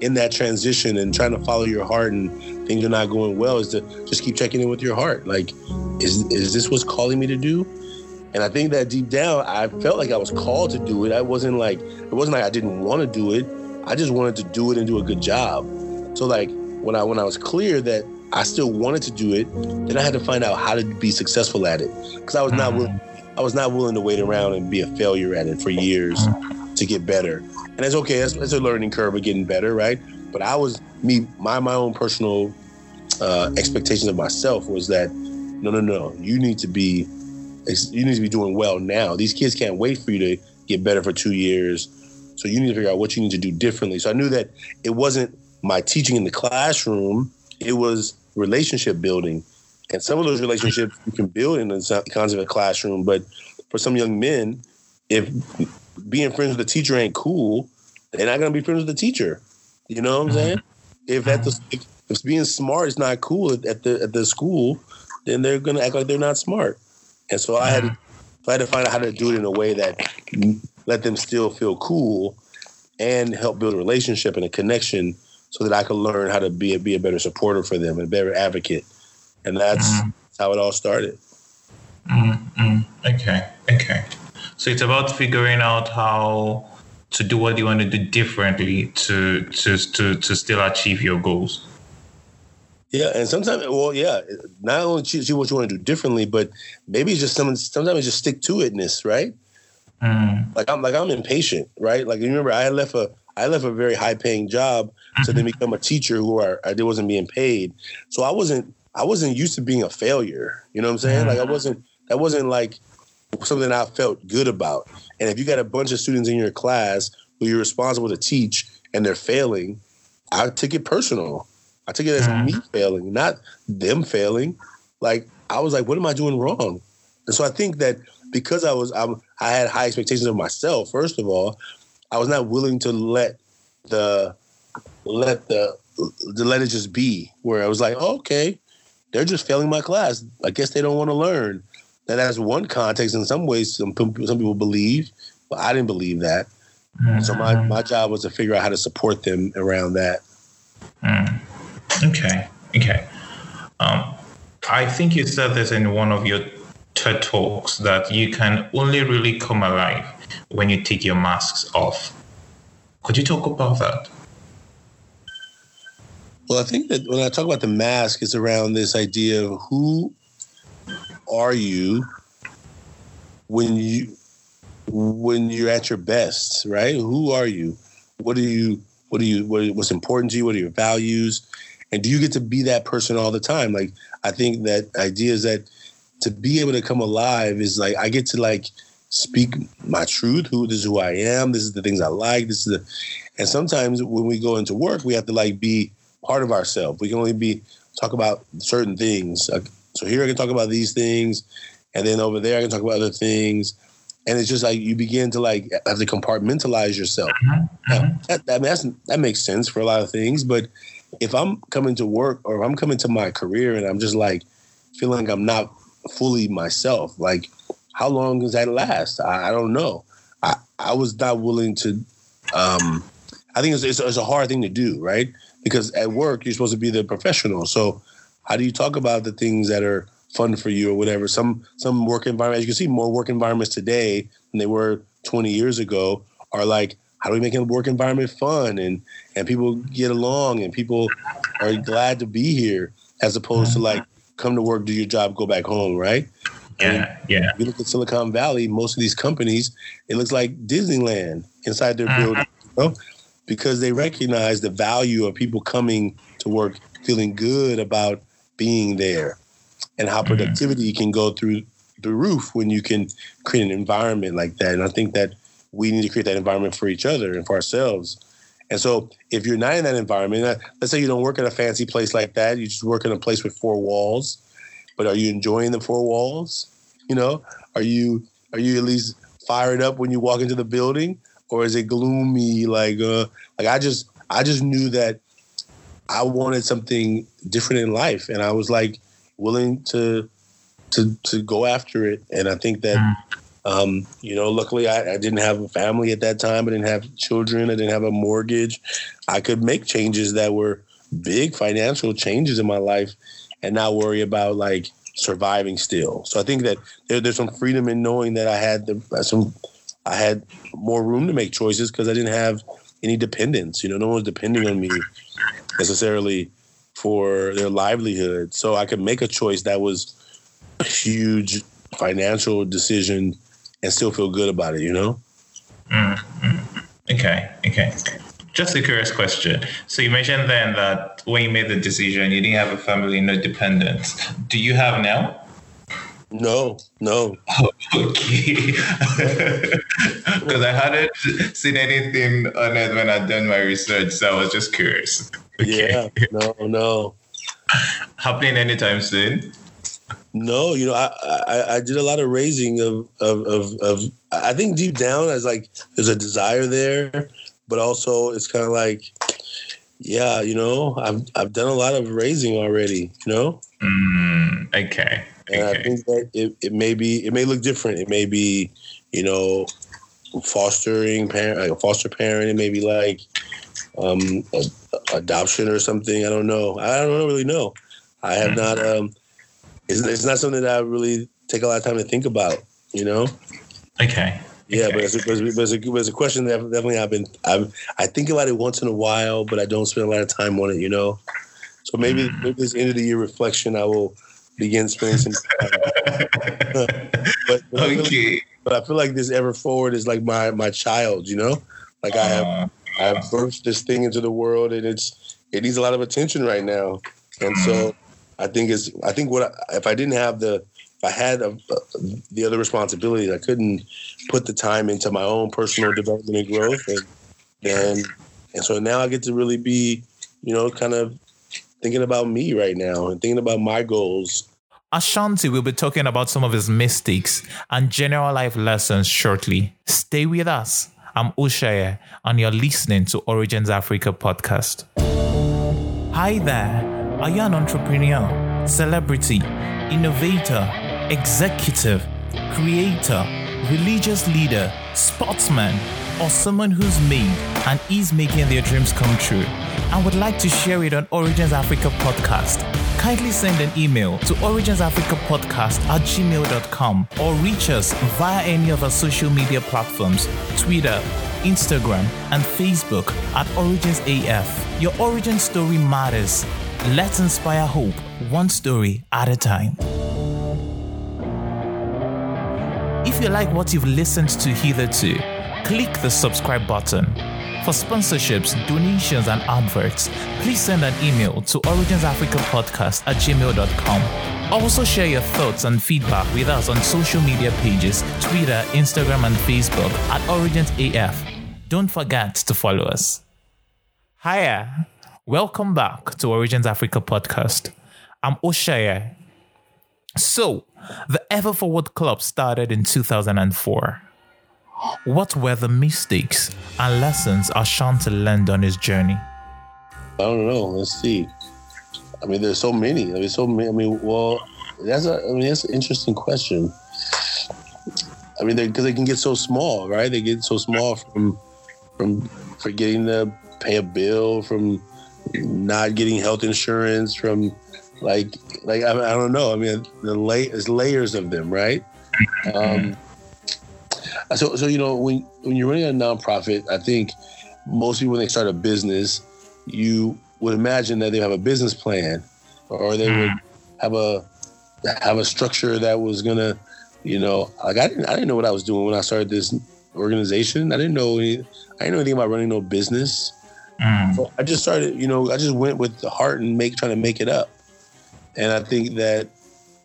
in that transition and trying to follow your heart and things are not going well is to just keep checking in with your heart. Like, is is this what's calling me to do? And I think that deep down, I felt like I was called to do it. I wasn't like it wasn't like I didn't want to do it. I just wanted to do it and do a good job. So like when I when I was clear that I still wanted to do it, then I had to find out how to be successful at it because I was not mm-hmm. willing. I was not willing to wait around and be a failure at it for years to get better. And it's okay. That's, that's a learning curve of getting better, right? But I was me. My my own personal uh, expectations of myself was that no, no, no. You need to be you need to be doing well now. These kids can't wait for you to get better for two years. So you need to figure out what you need to do differently. So I knew that it wasn't my teaching in the classroom; it was relationship building. And some of those relationships you can build in the kinds of a classroom, but for some young men, if being friends with the teacher ain't cool, they're not gonna be friends with the teacher. You know what I'm saying? If at the if being smart is not cool at the at the school, then they're gonna act like they're not smart. And so I had to, I had to find out how to do it in a way that let them still feel cool and help build a relationship and a connection so that I could learn how to be a, be a better supporter for them and a better advocate. And that's mm-hmm. how it all started. Mm-hmm. Okay. Okay. So it's about figuring out how to do what you want to do differently to to to to still achieve your goals. Yeah, and sometimes, well, yeah, not only see what you want to do differently, but maybe it's just some. Sometimes just stick to itness, right? Mm. Like I'm, like I'm impatient, right? Like you remember, I left a, I left a very high paying job to then mm-hmm. become a teacher who are, I wasn't being paid, so I wasn't, I wasn't used to being a failure. You know what I'm saying? Like I mm-hmm. wasn't, that wasn't like something I felt good about. And if you got a bunch of students in your class who you're responsible to teach and they're failing, I took it personal. I took it as mm-hmm. me failing, not them failing. Like I was like, what am I doing wrong? And so I think that because I was I'm, I had high expectations of myself. First of all, I was not willing to let the let the, the let it just be. Where I was like, oh, okay, they're just failing my class. I guess they don't want to learn. That has one context. In some ways, some some people believe, but I didn't believe that. Mm-hmm. So my my job was to figure out how to support them around that. Mm. Okay. Okay. Um, I think you said this in one of your TED talks that you can only really come alive when you take your masks off. Could you talk about that? Well, I think that when I talk about the mask, it's around this idea of who are you when you when you're at your best, right? Who are you? What do you what do you what, what's important to you? What are your values? And do you get to be that person all the time? Like I think that idea is that to be able to come alive is like I get to like speak my truth. Who this is who I am. This is the things I like. This is the and sometimes when we go into work, we have to like be part of ourselves. We can only be talk about certain things. So here I can talk about these things, and then over there I can talk about other things. And it's just like you begin to like have to compartmentalize yourself. Mm-hmm. Now, mm-hmm. that, that, that makes sense for a lot of things, but if I'm coming to work or if I'm coming to my career and I'm just like feeling like I'm not fully myself, like how long does that last? I, I don't know. I, I was not willing to. Um, I think it's, it's, it's a hard thing to do, right? Because at work you're supposed to be the professional. So how do you talk about the things that are fun for you or whatever? Some some work environments you can see more work environments today than they were 20 years ago are like how do we make a work environment fun and and people get along and people are glad to be here as opposed to like come to work, do your job, go back home, right? Yeah, and yeah. If you look at Silicon Valley, most of these companies, it looks like Disneyland inside their uh-huh. building, you know? because they recognize the value of people coming to work feeling good about being there and how Mm-hmm. productivity can go through the roof when you can create an environment like that. And I think that we need to create that environment for each other and for ourselves. And so if you're not in that environment, uh, let's say you don't work at a fancy place like that, you just work in a place with four walls, but are you enjoying the four walls? You know, are you are you at least fired up when you walk into the building or is it gloomy like uh like I just I just knew that I wanted something different in life and I was like willing to to to go after it and I think that um, you know, luckily I, I didn't have a family at that time. I didn't have children. I didn't have a mortgage. I could make changes that were big financial changes in my life and not worry about like surviving still. So I think that there, there's some freedom in knowing that I had the some I had more room to make choices because I didn't have any dependents. You know, no one's depending on me necessarily for their livelihood. So I could make a choice that was a huge financial decision and still feel good about it, you know? Mm-hmm. Okay, okay. Just a curious question. So you mentioned then that when you made the decision, you didn't have a family, no dependents. Do you have now? No, no. Oh, okay. Because I hadn't seen anything on it when I'd done my research, so I was just curious. Yeah, no, no. Happening anytime soon? No, you know, I, I I did a lot of raising of of of, of I think deep down as like there's a desire there, but also it's kind of like, yeah, you know, I've I've done a lot of raising already, you know, Mm, okay. and I think that it, it may be it may look different. It may be, you know, fostering parent, like a foster parent. It may be like um, a, adoption or something. I don't know. I don't really know. I have not. Um, it's, it's not something that I really take a lot of time to think about. You know. Okay. Yeah, Okay. but it's a, but it's a, but it's a question that definitely I've been I've, I think about it once in a while, but I don't spend a lot of time on it. You know. So maybe, maybe this end of the year reflection, I will begin spending some time. but, but, I feel, but I feel like this ever forward is like my my child. You know, like I have Uh, I have birthed this thing into the world, and it's it needs a lot of attention right now. And so mm. I think it's I think what I, if I didn't have the if I had a, the other responsibilities, I couldn't put the time into my own personal development and growth, and then and so now I get to really be, you know, kind of thinking about me right now and thinking about my goals. Ashanti will be talking about some of his mistakes and general life lessons shortly. Stay with us. I'm Oshaya, and you're listening to Origins Africa podcast. Hi there. Are you an entrepreneur, celebrity, innovator, executive, creator, religious leader, sportsman, or someone who's made and is making their dreams come true and would like to share it on Origins Africa podcast? Kindly send an email to originsafricapodcast at gmail.com or reach us via any of our social media platforms Twitter, Instagram, and Facebook at Origins AF. Your origin story matters. Let's inspire hope, one story at a time. If you like what you've listened to hitherto, click the subscribe button. For sponsorships, donations, and adverts, please send an email to originsafricapodcast at gmail.com. Also share your thoughts and feedback with us on social media pages, Twitter, Instagram, and Facebook at Origins AF. Don't forget to follow us. Hiya. Welcome back to Origins Africa podcast. I'm Oshaya. So, the Ever Forward Club started in 2004. What were the mistakes and lessons Ashanti learned on his journey? I don't know. Let's see. I mean, there's so many. I mean, so many. I mean, well, that's a. I mean, that's an interesting question. I mean, because they, can get so small, right? They get so small from from forgetting to pay a bill, from not getting health insurance, from like like I, I don't know. I mean, the lay layers of them, right? Um, so so you know when when you're running a nonprofit, I think most people when they start a business, you would imagine that they have a business plan, or they would have a have a structure that was gonna, you know, like I didn't I didn't know what I was doing when I started this organization. I didn't know any, I didn't know anything about running no business. Mm. So I just started, you know, I just went with the heart and make trying to make it up. And I think that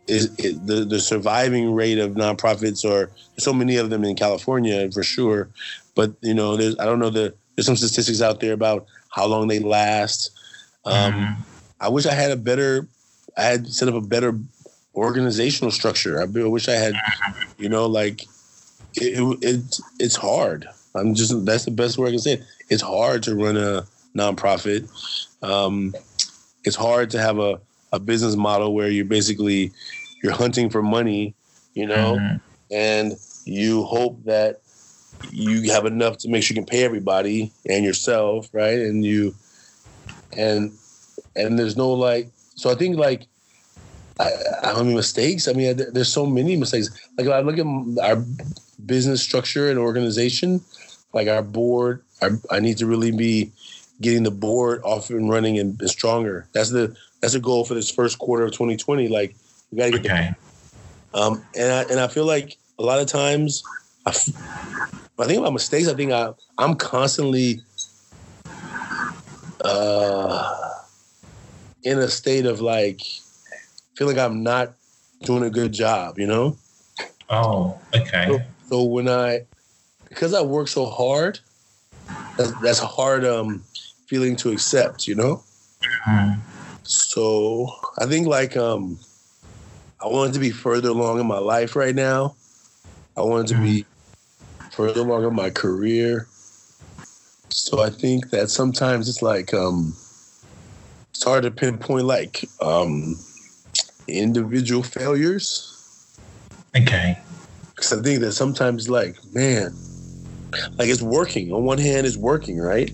is it, the the surviving rate of nonprofits or so many of them in California for sure. But you know, there's I don't know the there's some statistics out there about how long they last. Um, mm. I wish I had a better I had set up a better organizational structure. I wish I had, you know, like it, it, it it's hard. I'm just that's the best way I can say it. It's hard to run a nonprofit. Um, it's hard to have a, a business model where you're basically you're hunting for money, you know, mm-hmm. and you hope that you have enough to make sure you can pay everybody and yourself, right? And you and and there's no like so I think like I, I mean mistakes. I mean, there's so many mistakes. Like I look at our business structure and organization, like our board. Our, I need to really be getting the board off and running and, and stronger. That's the that's a goal for this first quarter of 2020. Like we got to get okay. the. Um, and I and I feel like a lot of times, I, I think about mistakes. I think I I'm constantly. Uh, in a state of like feel like I'm not doing a good job, you know? Oh, okay. So, so when I because I work so hard, that's, that's a hard um feeling to accept, you know? Mm-hmm. So I think like um I wanted to be further along in my life right now. I wanted to be further along in my career. So I think that sometimes it's like um it's hard to pinpoint like um, individual failures. Okay. Because I think that sometimes, like, man, like it's working. On one hand, it's working, right?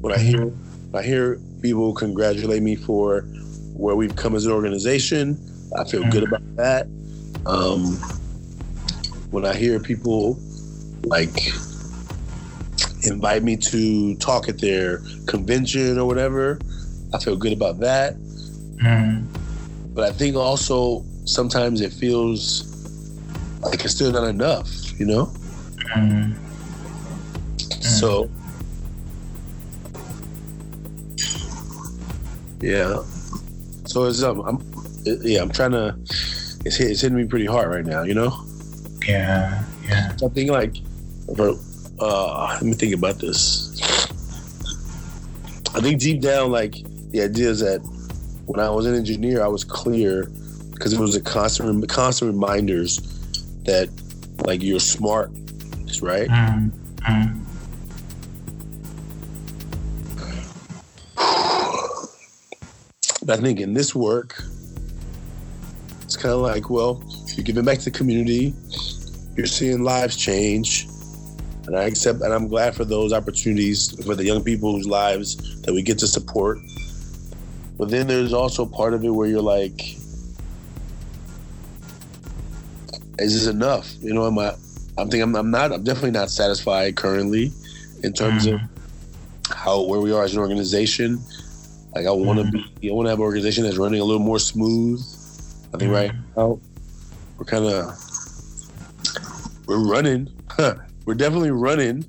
When I hear, mm-hmm. I hear people congratulate me for where we've come as an organization. I feel mm-hmm. good about that. Um, when I hear people like invite me to talk at their convention or whatever, I feel good about that. Mm. But I think also sometimes it feels like it's still not enough, you know? Mm. So, yeah. So it's um, I'm, yeah, I'm trying to. It's hit, it's hitting me pretty hard right now, you know. Yeah, yeah. Something like, uh, let me think about this. I think deep down, like the idea is that when I was an engineer, I was clear because it was a constant, constant reminders that like you're smart, right? Mm-hmm. But I think in this work, it's kind of like, well, you're giving back to the community, you're seeing lives change, and I accept, and I'm glad for those opportunities for the young people whose lives that we get to support but then there's also part of it where you're like, is this enough? You know, am I? I'm thinking I'm, I'm not. I'm definitely not satisfied currently in terms mm-hmm. of how where we are as an organization. Like I want to mm-hmm. be. I want to have an organization that's running a little more smooth. I think mm-hmm. right now we're kind of we're running. we're definitely running.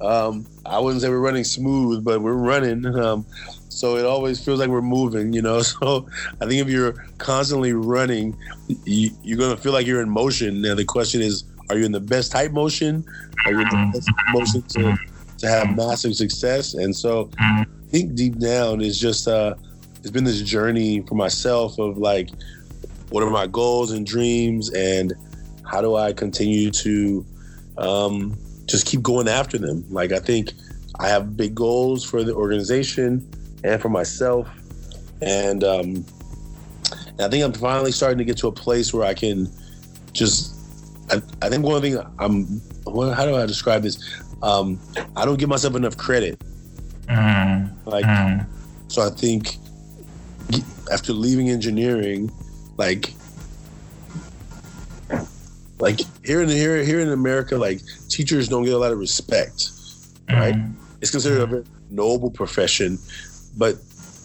Um, I wouldn't say we're running smooth, but we're running. Um, so it always feels like we're moving, you know. So I think if you're constantly running, you, are gonna feel like you're in motion. Now the question is, are you in the best type motion? Are you in the best motion to to have massive success? And so I think deep down is just uh, it's been this journey for myself of like, what are my goals and dreams, and how do I continue to um, just keep going after them? Like I think I have big goals for the organization and for myself. And, um, I think I'm finally starting to get to a place where I can just. I, I think one thing I'm. How do I describe this? Um, I don't give myself enough credit. Mm. Like, mm. so I think after leaving engineering, like, like here in here here in America, like teachers don't get a lot of respect, right? Mm. It's considered a very noble profession, but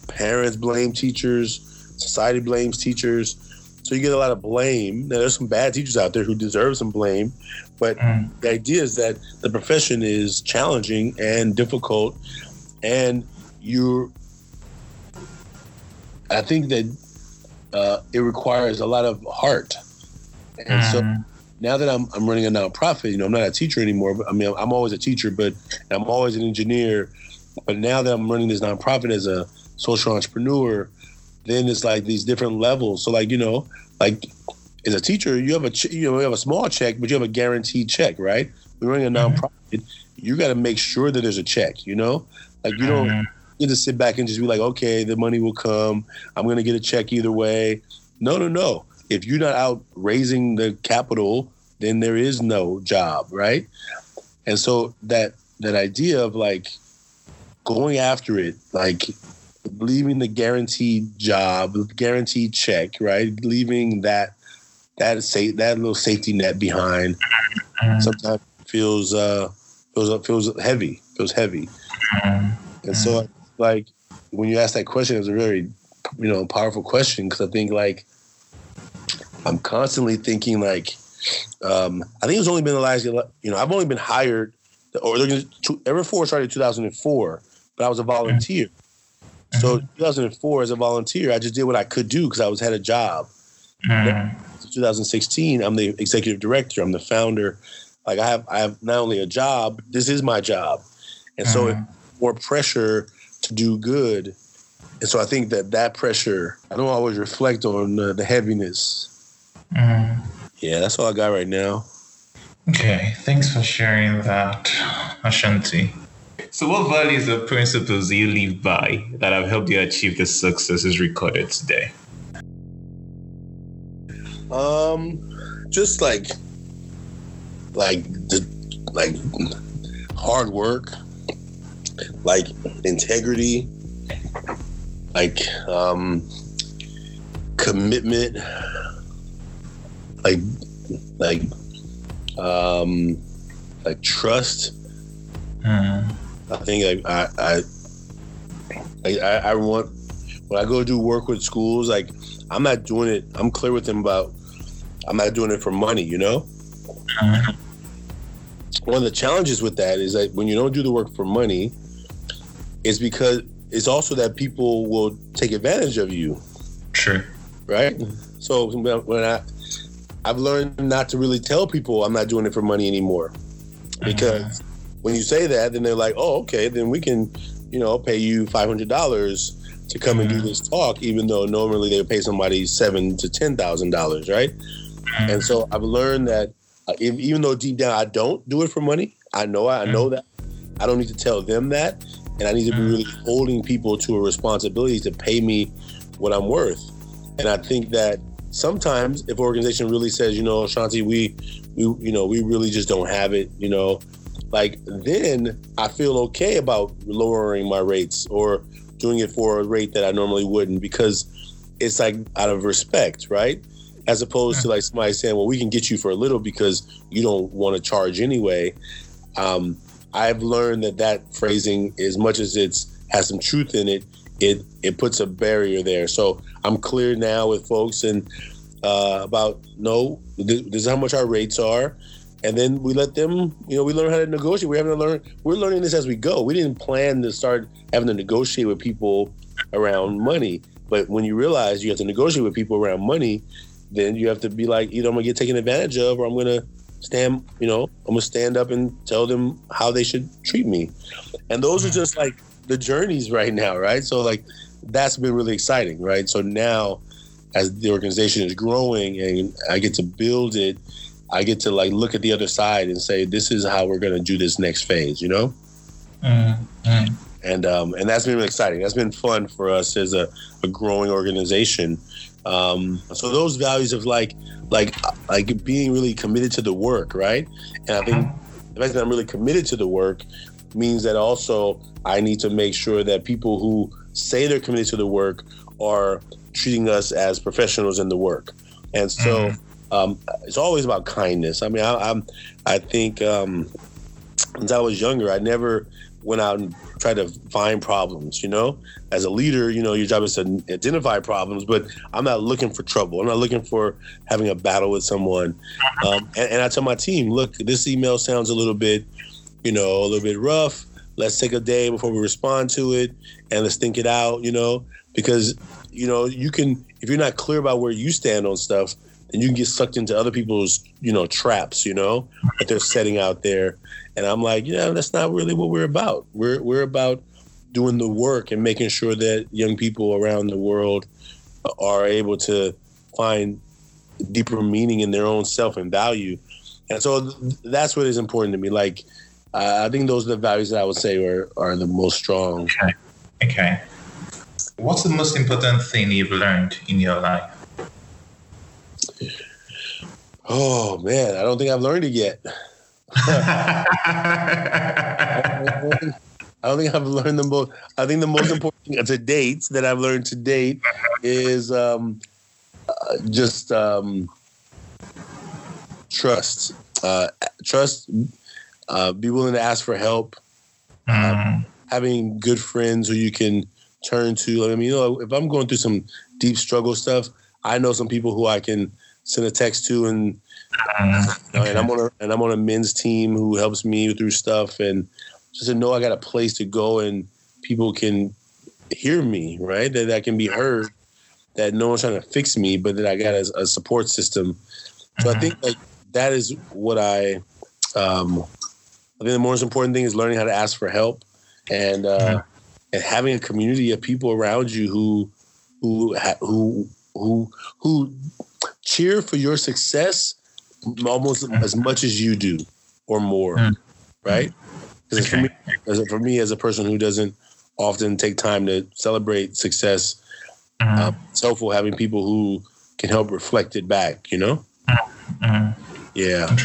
parents blame teachers, society blames teachers. So you get a lot of blame. Now, there's some bad teachers out there who deserve some blame, but mm. the idea is that the profession is challenging and difficult, and you're I think that uh, it requires a lot of heart. And mm. so now that I'm, I'm running a nonprofit, you know, I'm not a teacher anymore, but I mean, I'm always a teacher, but I'm always an engineer. But now that I'm running this nonprofit as a social entrepreneur, then it's like these different levels. So like, you know, like as a teacher, you have a, ch- you know, you have a small check, but you have a guaranteed check, right? We're running a mm-hmm. nonprofit. Mm-hmm. You got to make sure that there's a check, you know, like you don't, mm-hmm you just sit back and just be like, okay, the money will come. I'm going to get a check either way. No, no, no. If you're not out raising the capital, then there is no job, right? And so that that idea of like going after it, like leaving the guaranteed job, guaranteed check, right? Leaving that that say that little safety net behind mm-hmm. sometimes feels uh feels feels heavy, feels heavy. And so like when you ask that question, it's a very you know powerful question because I think like I'm constantly thinking like um, I think it's only been the last you know I've only been hired or they're gonna Ever Forward started in 2004, but I was a volunteer. Mm-hmm. So 2004 as a volunteer, I just did what I could do because I was had a job. Mm-hmm. 2016, I'm the executive director. I'm the founder. Like I have, I have not only a job. This is my job, and so mm-hmm. More pressure to do good. And so I think that that pressure, I don't always reflect on uh, the heaviness. Mm. Yeah, that's all I got right now. Okay, thanks for sharing that, Ashanti. So, what values or principles do you live by that have helped you achieve the successes recorded today? Um, just like, like the, like hard work, like integrity, like um, commitment, like like um, like trust. Mm. I think I I I, I, I want when I go do work with schools, like I'm not doing it. I'm clear with them about I'm not doing it for money. You know. Mm-hmm. One of the challenges with that is that when you don't do the work for money, it's because it's also that people will take advantage of you. Sure. Right. So when I, I've learned not to really tell people I'm not doing it for money anymore, because uh-huh. when you say that, then they're like, oh, okay, then we can, you know, pay you five hundred dollars to come and do this talk, even though normally they would pay somebody seven to ten thousand dollars, right? Uh-huh. And so I've learned that uh, if, even though deep down I don't do it for money, I know I know that I don't need to tell them that, and I need to be really holding people to a responsibility to pay me what I'm worth. And I think that sometimes if organization really says, you know, Shanti, we, we, you know, we really just don't have it, you know, like then I feel okay about lowering my rates or doing it for a rate that I normally wouldn't because it's like out of respect, right? As opposed to like somebody saying, well, we can get you for a little because you don't want to charge anyway. Um, I've learned that that phrasing, as much as it's has some truth in it, it it puts a barrier there. So I'm clear now with folks and uh, about no, this is how much our rates are, and then we let them. You know, we learn how to negotiate. We're having to learn. We're learning this as we go. We didn't plan to start having to negotiate with people around money, but when you realize you have to negotiate with people around money, then you have to be like, either I'm gonna get taken advantage of, or I'm gonna stand, you know, I'm gonna stand up and tell them how they should treat me. And those are just like the journeys right now, right? So like that's been really exciting, right? So now as the organization is growing and I get to build it, I get to like look at the other side and say, this is how we're gonna do this next phase, you know? Mm-hmm. And um, and that's been really exciting. That's been fun for us as a, a growing organization. Um, so those values of like like like being really committed to the work, right? And I think the fact that I'm really committed to the work means that also I need to make sure that people who say they're committed to the work are treating us as professionals in the work. And so mm-hmm. um, it's always about kindness. I mean, I, am I think um, since I was younger, I never went out and tried to find problems. You know, as a leader, you know, your job is to identify problems, but I'm not looking for trouble. I'm not looking for having a battle with someone. Um, and, and I tell my team, look, this email sounds a little bit, you know, a little bit rough, let's take a day before we respond to it and let's think it out, you know, because you know, you can if you're not clear about where you stand on stuff, then you can get sucked into other people's, you know, traps, you know, that they're setting out there. And I'm like, yeah, that's not really what we're about. We're we're about doing the work and making sure that young people around the world are able to find deeper meaning in their own self and value. And so that's what is important to me. Like, uh, I think those are the values that I would say are, are the most strong. Okay. Okay. What's the most important thing you've learned in your life? Oh man, I don't think I've learned it yet. I don't think I've learned the most. I think the most important thing to date that I've learned to date is um, uh, just um, trust. Uh, trust. Uh, be willing to ask for help. Mm. having good friends who you can turn to. I mean, you know, if I'm going through some deep struggle stuff, I know some people who I can send a text to, and uh, and I'm on a and I'm on a men's team who helps me through stuff, and just to know I got a place to go and people can hear me, right? That I can be heard. That no one's trying to fix me, but that I got a, a support system. So I mm-hmm. think like that is what I. Um, I think the most important thing is learning how to ask for help, and uh, mm-hmm and having a community of people around you who who who who who cheer for your success almost as much as you do or more, mm. right? Because okay. for me, as a, for me as a person who doesn't often take time to celebrate success, mm-hmm. uh, it's helpful having people who can help reflect it back. You know? Mm-hmm. Yeah.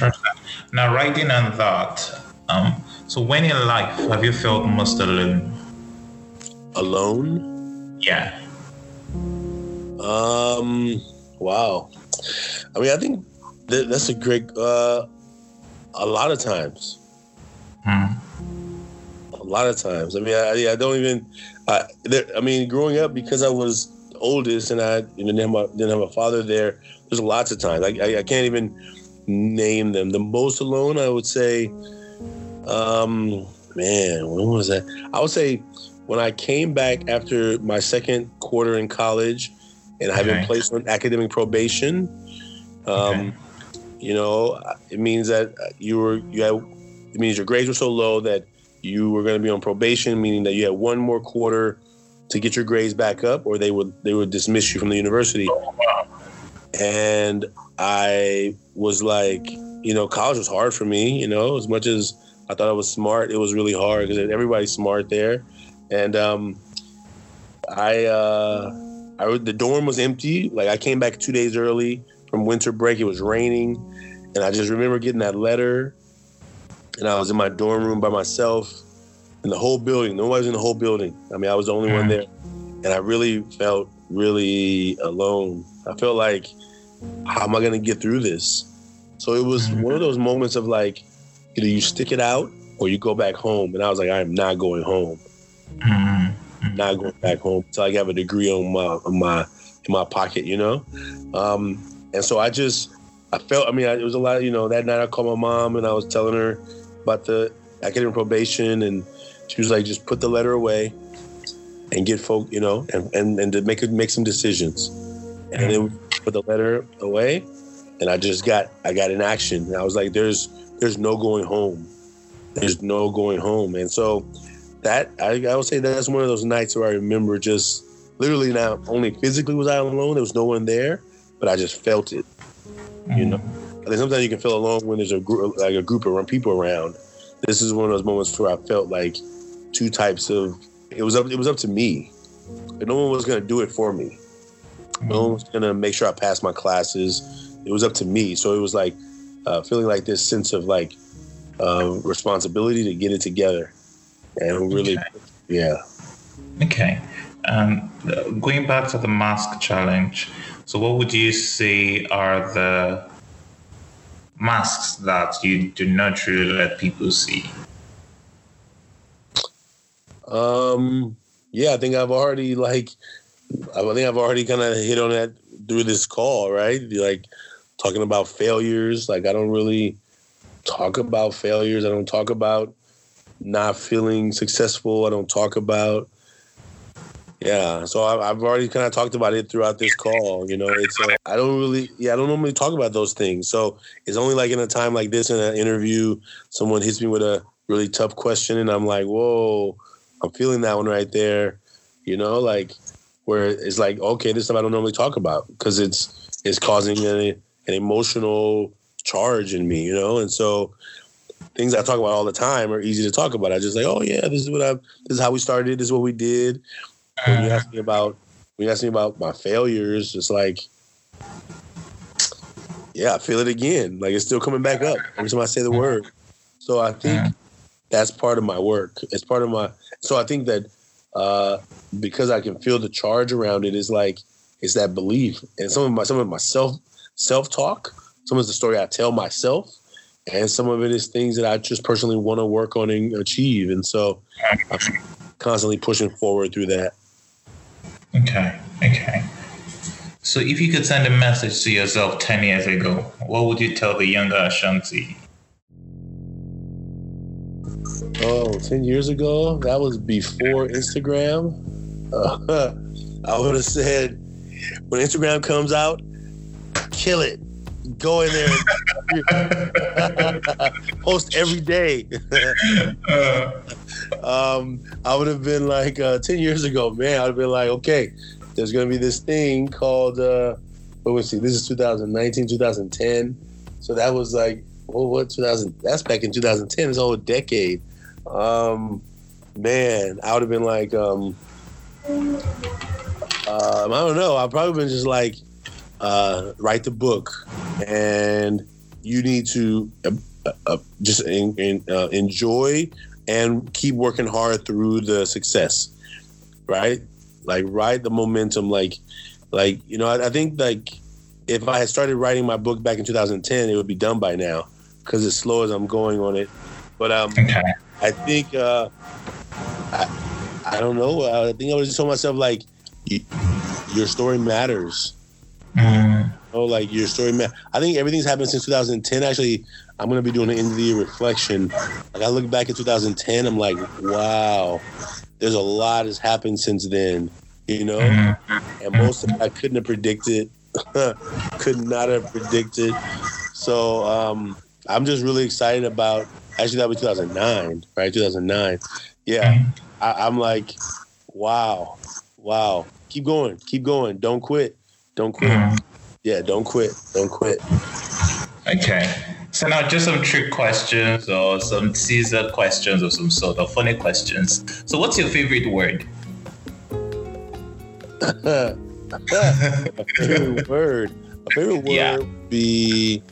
Now, writing on that. Um, so, when in life have you felt most alone? alone? Yeah. Um. Wow. I mean, I think that, that's a great. Uh, a lot of times. Hmm. A lot of times. I mean, I, I don't even. I, there, I mean, growing up because I was oldest and I you know, didn't, have a, didn't have a father there. There's lots of times. I, I, I can't even name them. The most alone, I would say. Um, man, when was that? I would say when I came back after my second quarter in college and I have been placed on academic probation, um, okay. You know, it means that you were you had it means your grades were so low that you were going to be on probation, meaning that you had one more quarter to get your grades back up, or they would they would dismiss you from the university. And I was like, you know, college was hard for me. You know, as much as I thought I was smart, it was really hard because everybody's smart there and um, I, uh, I the dorm was empty. Like I came back two days early from winter break. It was raining, and I just remember getting that letter, and I was in my dorm room by myself, in the whole building. Nobody was in the whole building. I mean, I was the only one there, and I really felt really alone. I felt like, how am I gonna get through this? So it was one of those moments of like, either you stick it out or you go back home. And I was like, I am not going home. Mm-hmm. Not going back home until I have a degree on my on my in my pocket, you know. Um, and so I just I felt. I mean, I, it was a lot. You know, that night I called my mom and I was telling her about the academic probation, and she was like, "Just put the letter away and get folk, you know, and and, and to make make some decisions." And then put the letter away, and I just got I got in action. And I was like, "There's there's no going home. There's no going home." And so that I, I would say that's one of those nights where I remember just literally not only physically was I alone, there was no one there, but I just felt it. Mm-hmm. You know, I think sometimes you can feel alone when there's a group like a group of people around. This is one of those moments where I felt like two types of it was up it was up to me. But no one was gonna do it for me. Mm-hmm. No one was gonna make sure I passed my classes. It was up to me. So it was like uh, feeling like this sense of like uh, responsibility to get it together and really, okay. yeah. Okay. Um, going back to the mask challenge, so what would you say are the masks that you do not really let people see? Um. Yeah, I think I've already like, I think I've already kind of hit on that through this call, right? Like talking about failures. Like I don't really talk about failures. I don't talk about not feeling successful. I don't talk about. Yeah, so I've, already kind of talked about it throughout this call. You know, it's uh, I don't really, yeah, I don't normally talk about those things. So it's only like in a time like this in an interview, someone hits me with a really tough question, and I'm like, whoa, I'm feeling that one right there. You know, like where it's like, okay, this stuff I don't normally talk about because it's it's causing an, an emotional charge in me. You know, and so things I talk about all the time are easy to talk about. I just like, oh yeah, this is what I, this is how we started. This is what we did. When you uh, ask me about, when you ask me about my failures, it's like, yeah, I feel it again. Like it's still coming back up every time I say the mm-hmm. word. So I think mm-hmm. that's part of my work. It's part of my. So I think that uh, because I can feel the charge around it is like it's that belief and some of my some of my self self talk. Some of the story I tell myself and some of it is things that I just personally want to work on and achieve. And so I'm constantly pushing forward through that. Okay. Okay. So if you could send a message to yourself 10 years ago, what would you tell the younger Ashanti? Oh, 10 years ago? That was before Instagram. Uh, I would have said, when Instagram comes out, kill it go in there and post every day. um, I would have been like uh, 10 years ago, man, I would have been like, okay, there's going to be this thing called, uh, let me see, this is 2019, 2010. So that was like, well, what 2000? That's back in 2010. It's a whole decade. Um, man, I would have been like, um, um, I don't know. I've probably been just like, uh, write the book, and you need to uh, uh, just in, in, uh, enjoy and keep working hard through the success, right? Like ride the momentum. Like, like you know, I, I think like if I had started writing my book back in 2010, it would be done by now because as slow as I'm going on it. But um, okay. I think uh, I, I don't know. I think I was just told myself like, your story matters. Mm. Oh, like your story, man. I think everything's happened since 2010. Actually, I'm gonna be doing an end of the year reflection. Like I look back at 2010, I'm like, wow, there's a lot has happened since then. You know, mm-hmm. and most of it I couldn't have predicted. Could not have predicted. So um, I'm just really excited about. Actually, that was 2009, right? 2009. Yeah, mm-hmm. I, I'm like, wow, wow. Keep going, keep going. Don't quit don't quit. Mm. Yeah, don't quit. Don't quit. Okay. So now just some trick questions or some teaser questions or some sort of funny questions. So what's your favorite word? a favorite word. A favorite word yeah. would be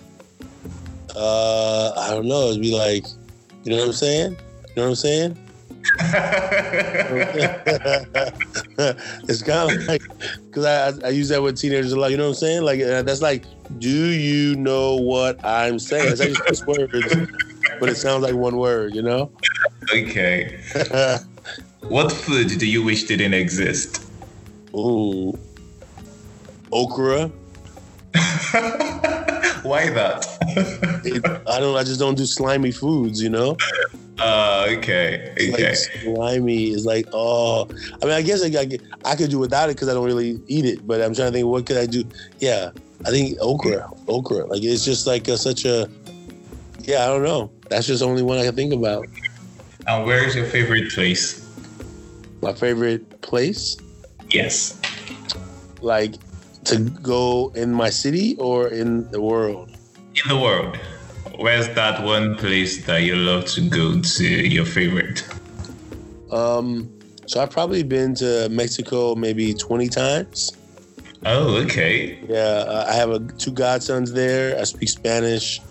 uh I don't know, it'd be like you know what I'm saying? You know what I'm saying? it's kind of like because I, I use that with teenagers a lot. You know what I'm saying? Like uh, that's like, do you know what I'm saying? It's actually just words, but it sounds like one word. You know? Okay. what food do you wish didn't exist? Ooh, okra. Why that? it, I don't. I just don't do slimy foods. You know. Uh, okay. Okay. Like slimy is like, oh, I mean, I guess I, I, I could do without it because I don't really eat it. But I'm trying to think, what could I do? Yeah, I think okra, okra. Like it's just like a, such a, yeah, I don't know. That's just the only one I can think about. And where is your favorite place? My favorite place? Yes. Like to go in my city or in the world? In the world. Where's that one place that you love to go to? Your favorite? Um, so I've probably been to Mexico maybe twenty times. Oh, okay. Yeah, I have a, two godsons there. I speak Spanish,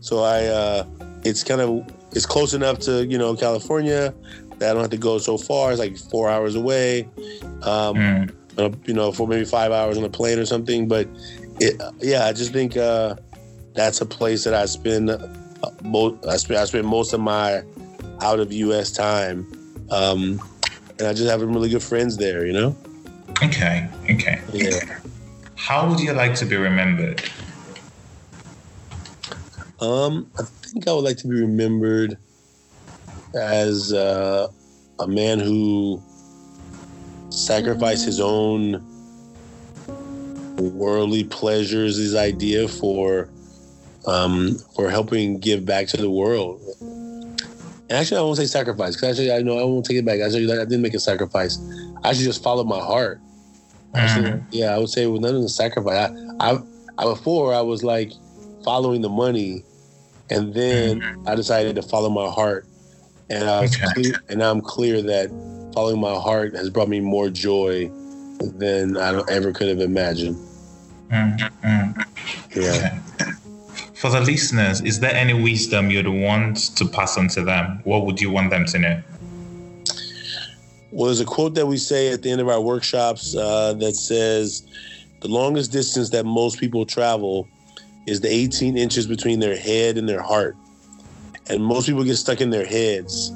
so I uh, it's kind of it's close enough to you know California that I don't have to go so far. It's like four hours away. Um, mm. You know, for maybe five hours on a plane or something. But it, yeah, I just think uh, that's a place that I spend uh, most I spend I spend most of my out of U.S. time, um, and I just have really good friends there. You know. Okay. Okay. Yeah. How would you like to be remembered? Um, I think I would like to be remembered as uh, a man who sacrificed his own worldly pleasures, his idea for um, for helping give back to the world. And actually, I won't say sacrifice because actually, I know I won't take it back. I Actually, I didn't make a sacrifice. I actually just followed my heart. Actually, mm-hmm. yeah, I would say it was none of the sacrifice. I, I, I, before I was like following the money, and then mm-hmm. I decided to follow my heart, and I was okay. clear, and I'm clear that following my heart has brought me more joy than I ever could have imagined. Mm-hmm. Yeah. For the listeners, is there any wisdom you'd want to pass on to them? What would you want them to know? Well, there's a quote that we say at the end of our workshops uh, that says, The longest distance that most people travel is the 18 inches between their head and their heart. And most people get stuck in their heads.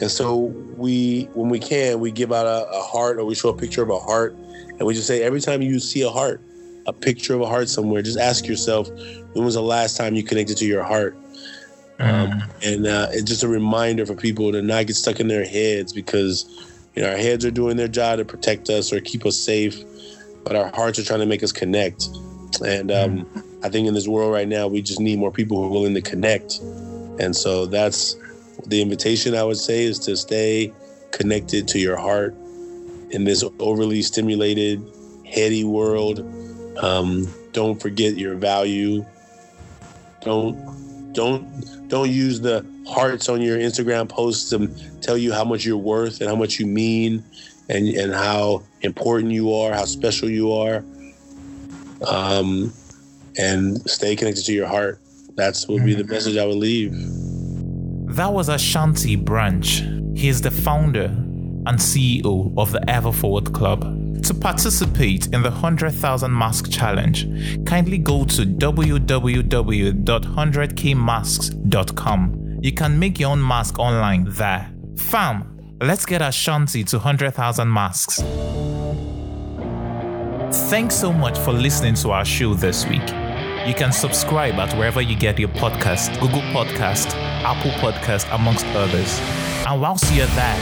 And so we, when we can, we give out a, a heart or we show a picture of a heart. And we just say, every time you see a heart, a picture of a heart somewhere, just ask yourself, when was the last time you connected to your heart? Um, mm. and uh, it's just a reminder for people to not get stuck in their heads because you know our heads are doing their job to protect us or keep us safe, but our hearts are trying to make us connect. And um, mm. I think in this world right now, we just need more people who are willing to connect. And so that's the invitation I would say is to stay connected to your heart in this overly stimulated, heady world. Um, don't forget your value. Don't don't don't use the hearts on your Instagram posts to tell you how much you're worth and how much you mean and and how important you are, how special you are. Um, and stay connected to your heart. That's would be the message I would leave. That was Ashanti Branch. He is the founder and CEO of the Ever Forward Club. To participate in the 100,000 Mask Challenge, kindly go to www.100kmasks.com. You can make your own mask online there. Fam, let's get Ashanti to 100,000 masks. Thanks so much for listening to our show this week. You can subscribe at wherever you get your podcast, Google Podcast, Apple Podcast, amongst others. And whilst you're there,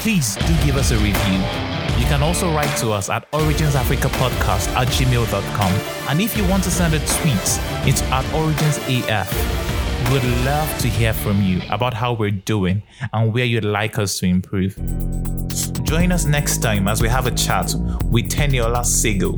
please do give us a review you can also write to us at originsafricapodcast at gmail.com. And if you want to send a tweet, it's at originsaf. We would love to hear from you about how we're doing and where you'd like us to improve. Join us next time as we have a chat with Teniola Sagoe,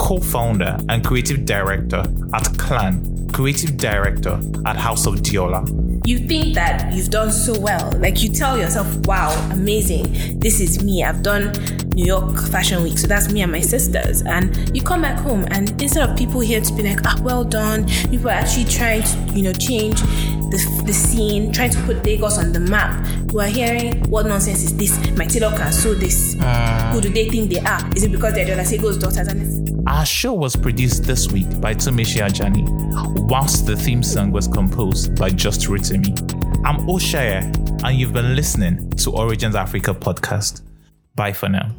co-founder and creative director at Clan, creative director at House of Deola. You think that you've done so well. Like you tell yourself, wow, amazing. This is me. I've done New York Fashion Week. So that's me and my sisters. And you come back home, and instead of people here to be like, ah, well done, people are actually trying to, you know, change the, the scene, trying to put Lagos on the map. We're hearing, what nonsense is this? My tailor can sew this. Uh, Who do they think they are? Is it because they're Deola Sagoe's daughters? And our show was produced this week by Tumishi Ajani, whilst the theme song was composed by Just Ritimi. I'm Oshaya, and you've been listening to Origins Africa podcast. Bye for now.